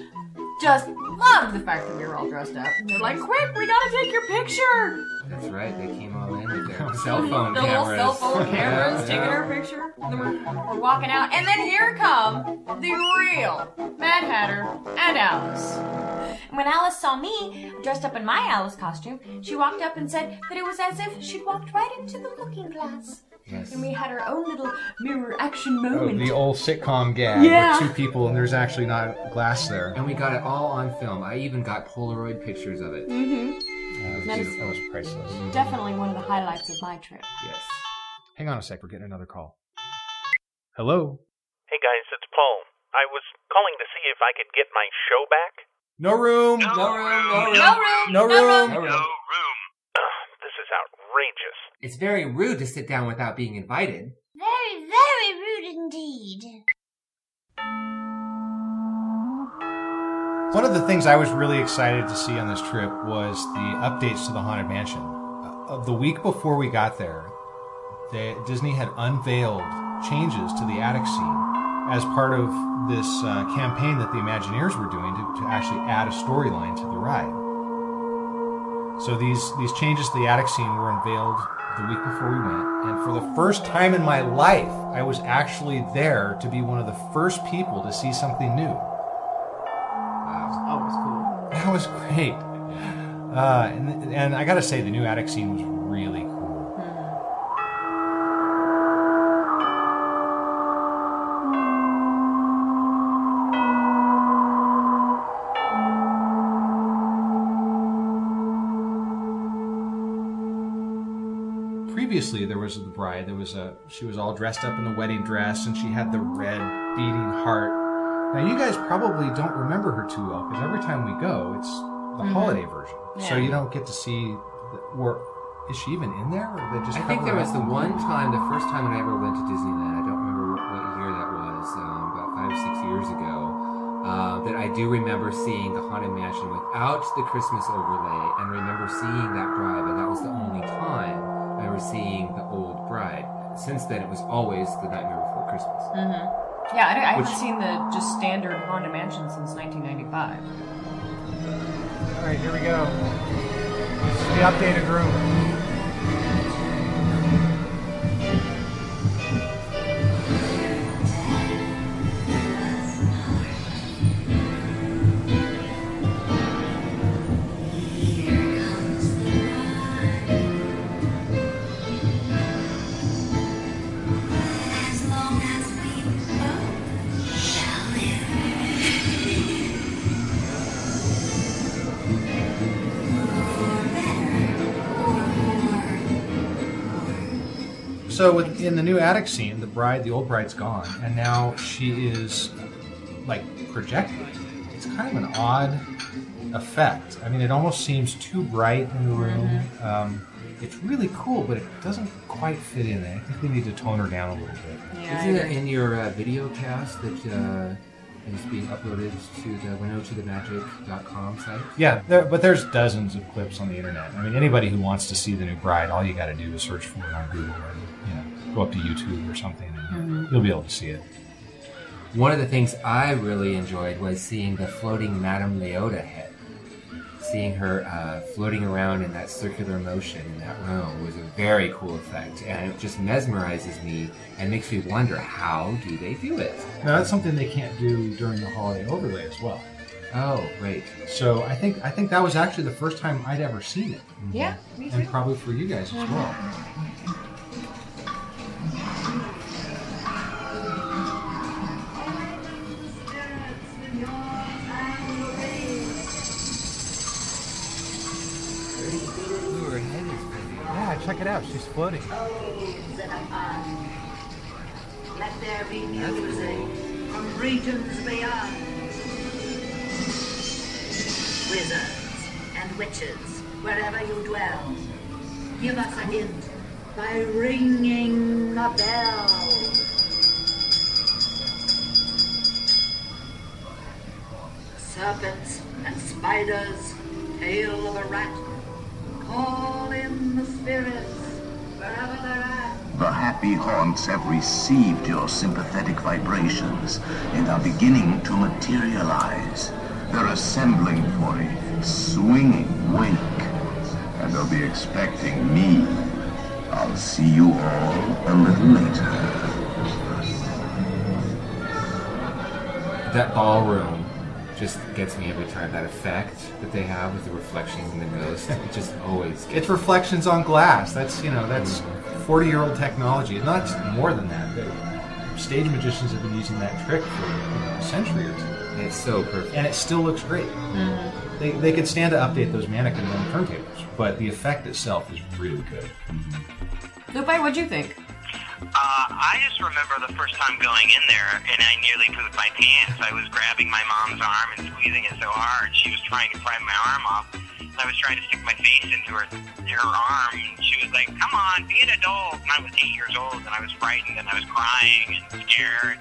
just loved the fact that we were all dressed up. And they're like, quick, we gotta take your picture! That's right. They came all in with their *laughs* cell phone cameras. the cameras. little cell phone cameras, Yeah, taking yeah. our picture. And then we're, we're walking out, and then here come the real Mad Hatter and Alice. And when Alice saw me dressed up in my Alice costume, she walked up and said that it was as if she'd walked right into the looking glass. Yes. And we had our own little mirror action Oh, moment. the old sitcom gag Yeah. with two people and there's actually not glass there. And we got it all on film. I even got Polaroid pictures of it. Mm-hmm. That is that was priceless. definitely one of the highlights of my trip. Yes. Hang on a sec, we're getting another call. Hello? Hey guys, it's Paul. I was calling to see if I could get my show back. No room! No room, no room. No room! No room! No room. This is outrageous. It's very rude to sit down without being invited. Very, very rude indeed. One of the things I was really excited to see on this trip was the updates to the Haunted Mansion. Uh, the week before we got there, they, Disney had unveiled changes to the attic scene as part of this uh, campaign that the Imagineers were doing to, to actually add a storyline to the ride. So these these changes to the attic scene were unveiled the week before we went, and for the first time in my life, I was actually there to be one of the first people to see something new. Wow. It was cool. That was great. Uh, and, and I gotta say, the new attic scene was really Previously, there was the bride. There was a she was all dressed up in the wedding dress, and she had the red beating heart. Now, you guys probably don't remember her too well because every time we go, it's the Mhm. holiday version, so you don't get to see. The, or is she even in there? Or they just I think there was up? the one time, the first time when I ever went to Disneyland. I don't remember what, what year that was, um, about five or six years ago. Uh, that I do remember seeing the Haunted Mansion without the Christmas overlay, and remember seeing that bride, but that was the only time I remember seeing the old bride. Since then, it was always the Nightmare Before Christmas. Mm-hmm. Yeah, I, I haven't Which- seen the just standard Haunted Mansion since 1995. All right, here we go. This is the updated room. So with, in the new attic scene, the bride, the old bride's gone, and now she is like projected. It's kind of an odd effect. I mean, it almost seems too bright in the room. Um, it's really cool, but it doesn't quite fit in there. I think they need to tone her down a little bit. Isn't it in your uh, video cast that uh, is being uploaded to the windowtothemagic.com site? Yeah, there, but there's dozens of clips on the internet. I mean, anybody who wants to see the new bride, all you got to do is search for it on Google or you know, go up to YouTube or something, and Mhm. you'll be able to see it. One of the things I really enjoyed was seeing the floating Madame Leota head. Seeing her uh, floating around in that circular motion in that room was a very cool effect, and it just mesmerizes me and makes me wonder how do they do it? Now that's something they can't do during the holiday overlay as well. Oh, great! So I think I think that was actually the first time I'd ever seen it. Yeah, me and probably for you guys as well. it out, she's floating. Oh, Let there be music cool. from regions beyond. Wizards and witches, wherever you dwell, give us a hint by ringing a bell. Serpents and spiders, tail of a rat Call in the spirits, wherever they're at. The happy haunts have received your sympathetic vibrations and are beginning to materialize. They're assembling for a swinging wake, and they'll be expecting me. I'll see you all a little later. That ballroom just gets me every time. That effect that they have with the reflections and the ghost, it just always gets It's reflections on glass. That's you know that's forty year old technology. And that's more than that. The stage magicians have been using that trick for you know, a century or two. It's so perfect, and it still looks great. Mm-hmm. They, they could stand to update those mannequins on turntables, but the effect itself is really good. Lupe, what'd you think? Uh, I just remember the first time going in there, and I nearly pooped my pants. I was grabbing my mom's arm and squeezing it so hard. She was trying to pry my arm off. I was trying to stick my face into her her arm, and she was like, "Come on, be an adult." And I was eight years old, and I was frightened, and I was crying and scared.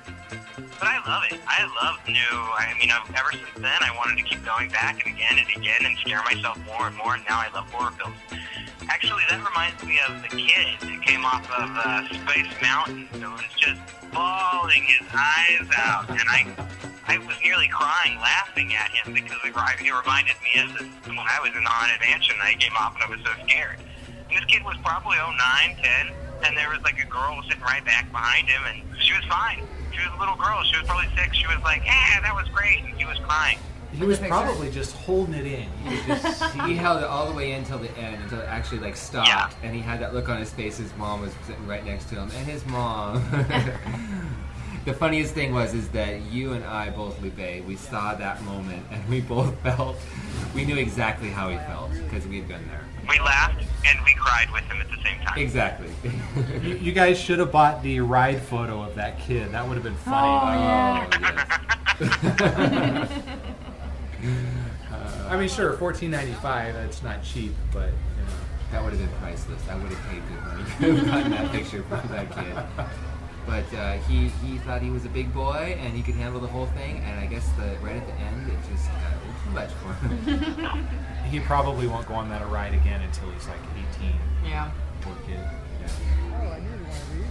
But I love it. I love new. I mean, I've, ever since then, I wanted to keep going back and again and again and scare myself more and more. And now I love horror films. Actually, that reminds me of the kid that came off of uh, Space Mountain who was just bawling his eyes out, and I, I was nearly crying laughing at him because it reminded me of this, when I was in the haunted mansion. I came off and I was so scared. And this kid was probably oh nine, ten, and there was like a girl sitting right back behind him, and she was fine. She was a little girl. She was probably six. She was like, "Yeah, that was great," and he was crying. He was probably just holding it in. He, just, he held it all the way in until the end, until it actually like stopped, and he had that look on his face. His mom was sitting right next to him, and his mom. *laughs* the funniest thing was is that you and I both, Lupe, we saw that moment, and we both felt, we knew exactly how he felt because we had been there. We laughed and we cried with him at the same time. Exactly. you, you guys should have bought the ride photo of that kid. That would have been funny. Oh, oh *laughs* *laughs* I mean, sure, fourteen ninety five. That's not cheap, but you know that would have been priceless. I would have paid good money to have gotten that picture from that kid. But uh, he he thought he was a big boy and he could handle the whole thing. And I guess the right at the end, it just got a little too much for him. *laughs* he probably won't go on that ride again until he's like eighteen. Yeah. Poor kid. Oh, I needed one of these.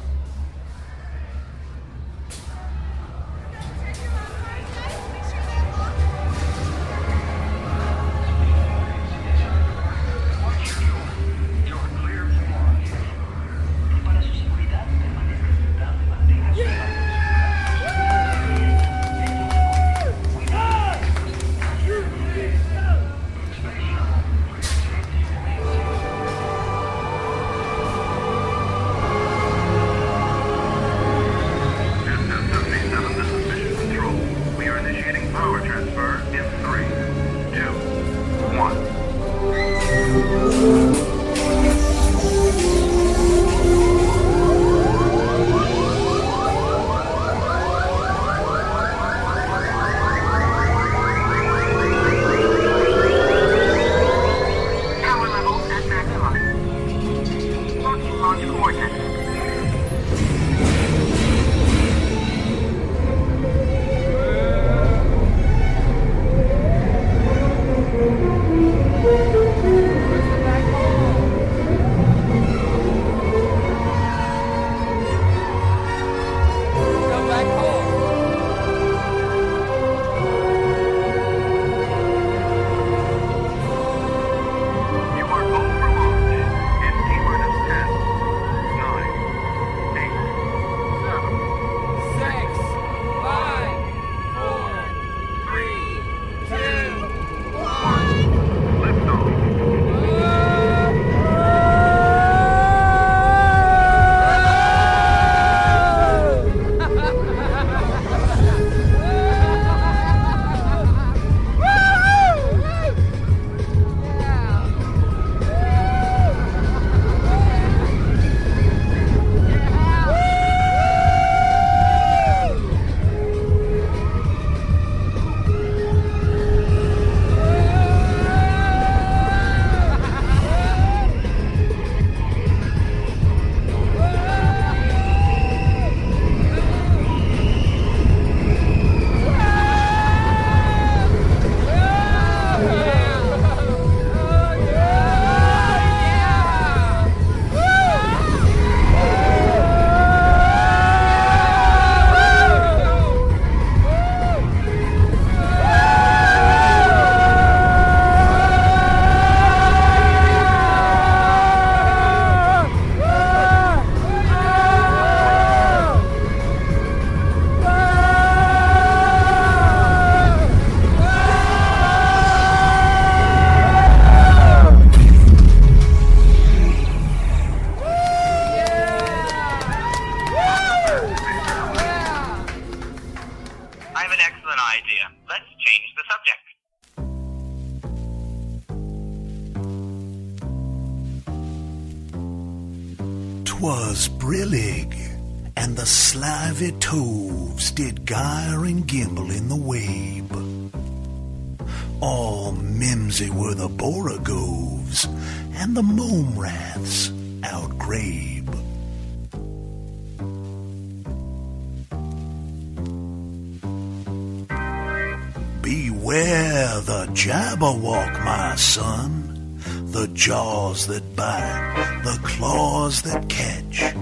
That bite, the claws that catch.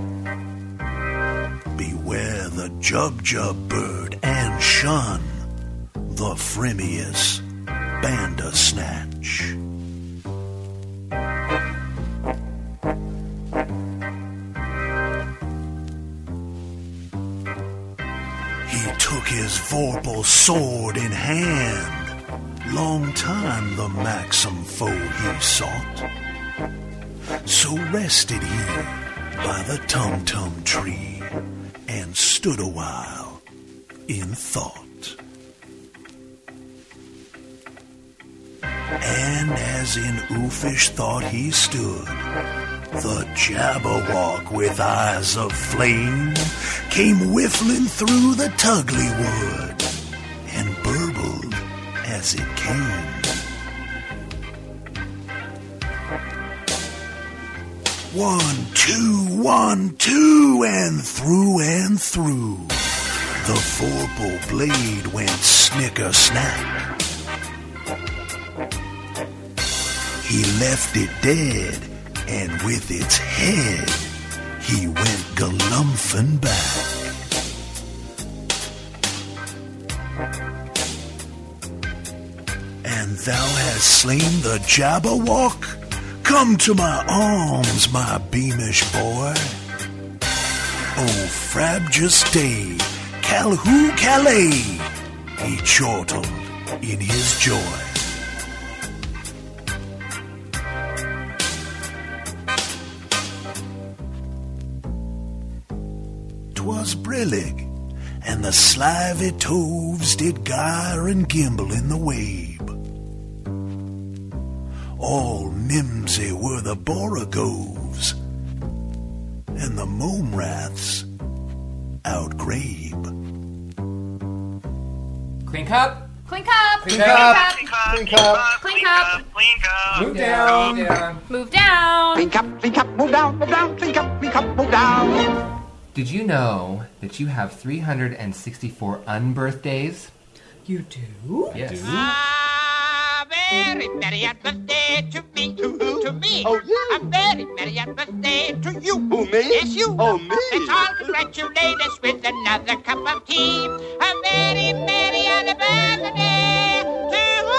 Beware the Jub-Jub bird and shun the tum tum tree and stood a while in thought. And as in uffish thought he stood, the Jabberwock with eyes of flame came whiffling through the tulgey wood and burbled as it came. One, two, one, two, and through and through. The vorpal blade went snicker snap. He left it dead, and with its head, he went galumphing back. And thou hast slain the Jabberwock? Come to my arms, my beamish boy. Oh, frabjous day, Callooh Callay, he chortled in his joy. Twas brillig, and the slithy toves did gyre and gimble in the wabe. All mimsy were the borogoves, and the mome raths outgrabe. Clean cup. Clean cup. Clean cup. Clean Clean cup. Clean cup. Clean cup. Move down. Move down. Clean cup, clean cup, move down, move down, clean cup, clean cup, move down. Did you know that you have 364 unbirthdays? You do? Yes. Very merry happy birthday to me. To who? To me. Oh, you. A very merry happy birthday to you. Who, me? Yes, you. Oh, me. Let's all congratulate us with another cup of tea. A very merry happy birthday to you.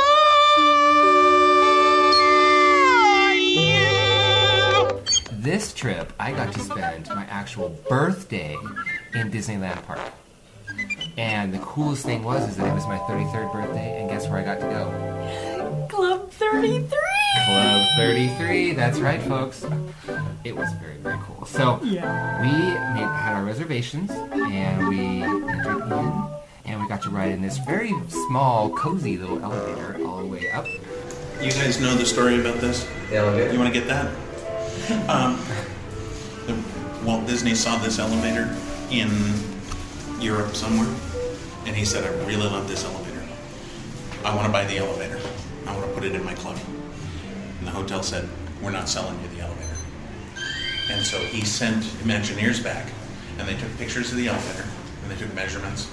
This trip, I got to spend my actual birthday in Disneyland Park. And the coolest thing was is that it was my 33rd birthday, and guess where I got to go? Club 33. Club 33. That's right, folks. It was very, very cool. So Yeah. we made, had our reservations, and we entered in, and we got to ride in this very small, cozy little elevator all the way up. You guys know the story about this? The elevator? You want to get that? *laughs* Um, the, Walt Disney saw this elevator in Europe somewhere, and he said, I really love this elevator. I want to buy the elevator. I want to put it in my club. And the hotel said, We're not selling you the elevator. And so he sent Imagineers back, and they took pictures of the elevator, and they took measurements,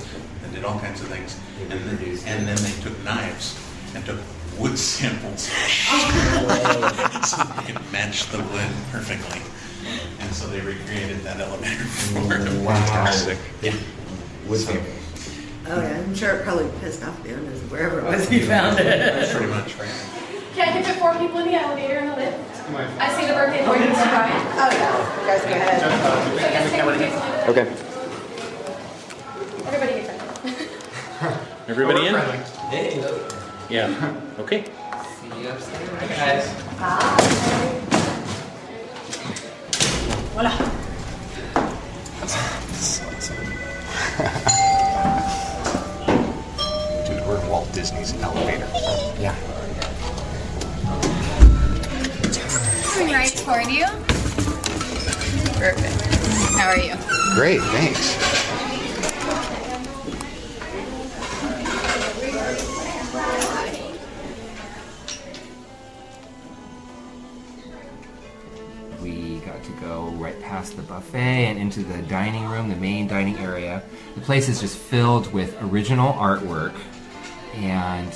and did all kinds of things. And then, and then they took knives and took wood samples *laughs* so they could match the wood perfectly. And so they recreated that elevator for him. Fantastic. Yeah. Wood So- Oh yeah, I'm sure it probably pissed off the owners wherever it was he found it. *laughs* Pretty much, right? Can I get fit four people in the elevator in the lift. I see the birthday boy needs to ride. Oh yeah, you guys go ahead. So yes, take me to- Okay. Everybody get fit. *laughs* Everybody in? Hey. Yeah. Okay. See you upstairs, guys. Voila. Dude, we're in Walt Disney's elevator. Yeah. Doing right toward you. Perfect. How are you? Great, thanks. We got to go right past the buffet and into the dining room, the main dining area. The place is just filled with original artwork, and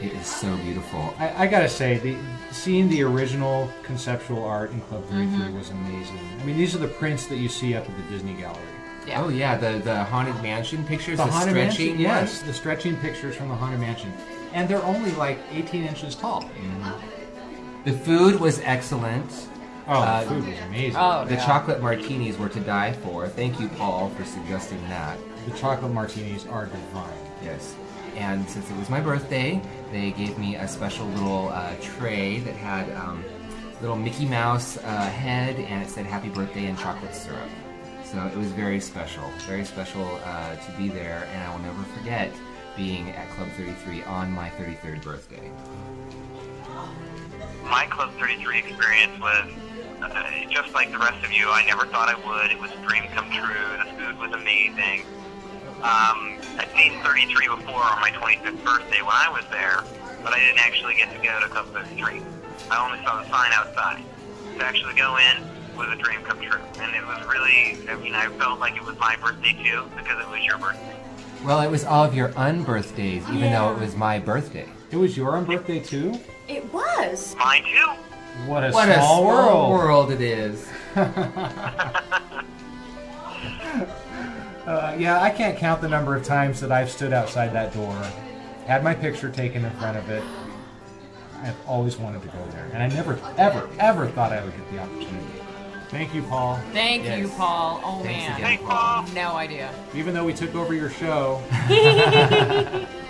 it is so beautiful. I, I gotta say, the seeing the original conceptual art in Club 33 Mhm. was amazing. I mean, these are the prints that you see up at the Disney Gallery. Yeah. Oh yeah, the the haunted mansion pictures, the, Haunted stretching Mansion, yes, the stretching pictures from the Haunted Mansion, and they're only like 18 inches tall. The food was excellent. Oh, the food was amazing. Oh, the yeah. chocolate martinis were to die for. Thank you, Paul, for suggesting that. The chocolate martinis are divine. Yes. And since it was my birthday, they gave me a special little uh, tray that had um, little Mickey Mouse uh, head, and it said "Happy Birthday" and chocolate syrup. So it was very special, very special uh, to be there, and I will never forget being at Club 33 on my 33rd birthday. My Club 33 experience was uh, just like the rest of you. I never thought I would. It was a dream come true. The food was amazing. Um, I'd seen 33 before on my 25th birthday when I was there, but I didn't actually get to go to Club 33. I only saw the sign outside. To actually go in was a dream come true, and it was really. I mean, I felt like it was my birthday too because it was your birthday. Well, it was all of your unbirthdays, even though it was my birthday. It was your unbirthday too. It was. Mine too. What a What a small small world. world it is. *laughs* *laughs* Uh, yeah, I can't count the number of times that I've stood outside that door, had my picture taken in front of it. I've always wanted to go there, and I never, ever, ever thought I would get the opportunity. Thank you, Paul. Thank you, Paul. Oh Thanks man, again, Paul. no idea. Even though we took over your show. *laughs* *laughs*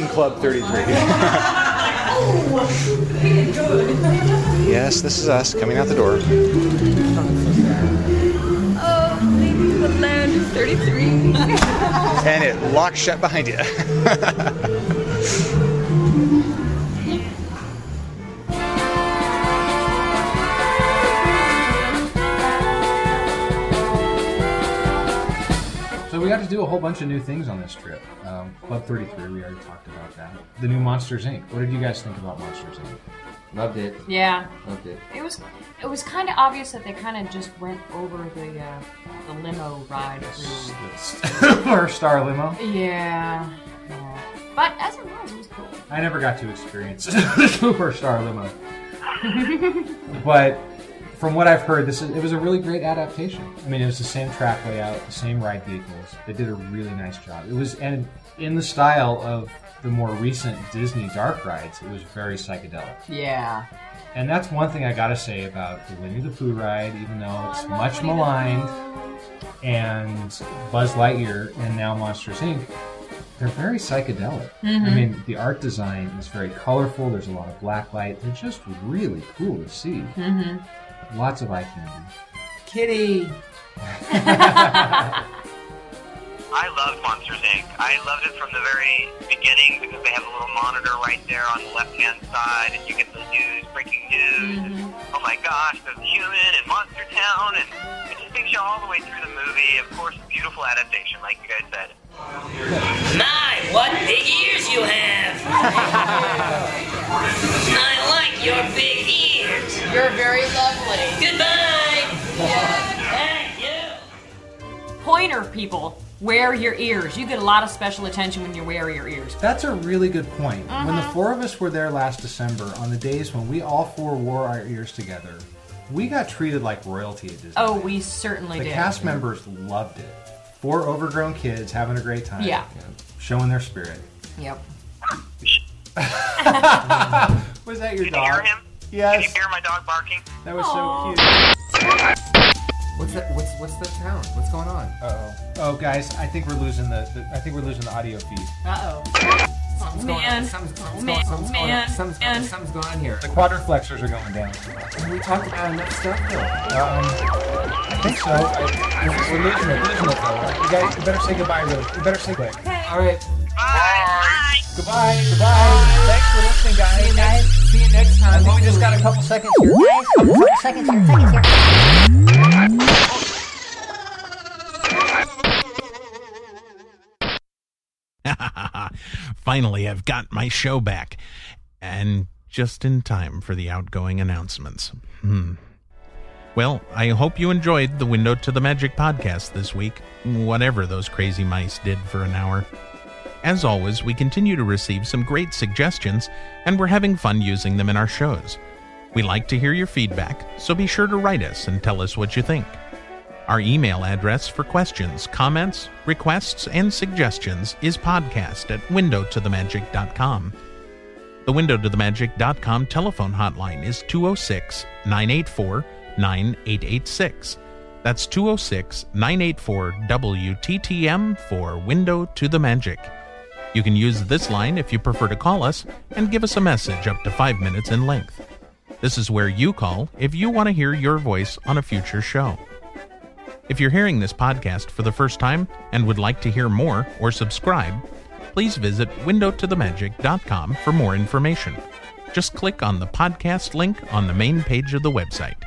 Club 33. *laughs* yes, this is us coming out the door. Oh, leaving the land of 33. And it locks shut behind you. *laughs* got to do a whole bunch of new things on this trip. Um, Club 33, we already talked about that. The new Monsters Inc. What did you guys think about Monsters Inc? Loved it. Yeah. Loved it. It was it was kind of obvious that they kind of just went over the uh, the limo ride through. *laughs* Our star limo. Yeah. yeah. But as it was, it was cool. I never got to experience the *laughs* Superstar limo. *laughs* but from what I've heard, this is, it was a really great adaptation. I mean, it was the same track layout, the same ride vehicles. They did a really nice job. It was and in the style of the more recent Disney dark rides. It was very psychedelic. Yeah. And that's one thing I gotta say about the Winnie the Pooh ride, even though it's much maligned, and Buzz Lightyear and now Monsters Inc. They're very psychedelic. I Mhm. mean, the art design is very colorful. There's a lot of black light. They're just really cool to see. Mm-hmm. Lots of eye candy. Kitty. *laughs* I loved Monsters Inc. I loved it from the very beginning because they have a little monitor right there on the left hand side, and you get the news, breaking news. And, oh my gosh, there's human and Monster Town, and it just takes you all the way through the movie. Of course, beautiful adaptation, like you guys said. My, what big ears you have! *laughs* I like your big ears. You're very lovely. Goodbye. Yeah. Thank you. Pointer people, wear your ears. You get a lot of special attention when you wear your ears. That's a really good point. When the Mhm. four of us were there last December, on the days when we all four wore our ears together, We got treated like royalty at Disney. Oh, we certainly the did. The cast members loved it. Four overgrown kids having a great time. Yeah. Showing their spirit. Yep. *laughs* Was that your Can dog? you hear him? Yes. Can you hear my dog barking? That was so cute. What's that? What's what's that sound? What's going on? Uh oh. Oh, guys, I think we're losing the, the I think we're losing the audio feed. Uh Something's oh. going Man. on. Something's, Oh, something's man. going, something's going on. Man. Something's, Man. something's going on here. The quadriflexors are going down. We talked about enough stuff though. Um, I think so. I, we're, we're losing it. Losing it though. You guys, you better say goodbye. Really. You better say quick. All right. Bye. Bye. Goodbye. Goodbye. Thanks for listening, guys. guys. See you next time. I know we just got a couple seconds here. Guys, couple seconds here, seconds here. *laughs* Finally, I've got my show back. And just in time for the outgoing announcements. Hmm. Well, I hope you enjoyed the Window to the Magic podcast this week, whatever those crazy mice did for an hour. As always, we continue to receive some great suggestions, and we're having fun using them in our shows. We like to hear your feedback, so be sure to write us and tell us what you think. Our email address for questions, comments, requests, and suggestions is podcast at windowtothemagic.com. The windowtothemagic.com telephone hotline is 206 984 9886. That's 206 984 WTTM for Window to the Magic. You can use this line if you prefer to call us and give us a message up to five minutes in length. This is where you call if you want to hear your voice on a future show. If you're hearing this podcast for the first time and would like to hear more or subscribe, please visit windowtothemagic.com for more information. Just click on the podcast link on the main page of the website.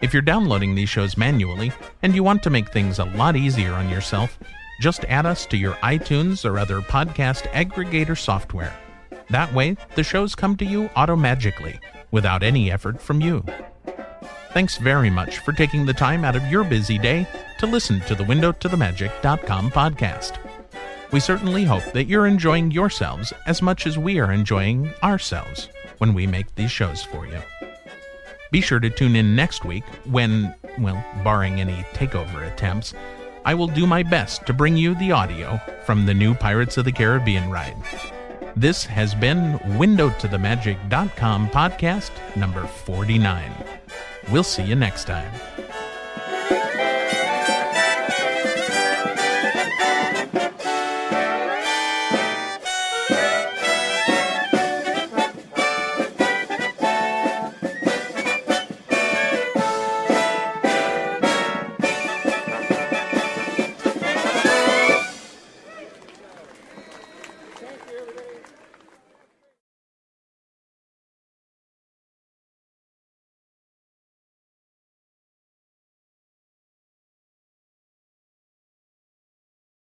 If you're downloading these shows manually and you want to make things a lot easier on yourself, just add us to your iTunes or other podcast aggregator software. That way, the shows come to you automagically without any effort from you. Thanks very much for taking the time out of your busy day to listen to the windowtothemagic.com podcast. We certainly hope that you're enjoying yourselves as much as we are enjoying ourselves when we make these shows for you. Be sure to tune in next week when, well, barring any takeover attempts, I will do my best to bring you the audio from the new Pirates of the Caribbean ride. This has been WindowToTheMagic.com podcast number 49. We'll see you next time.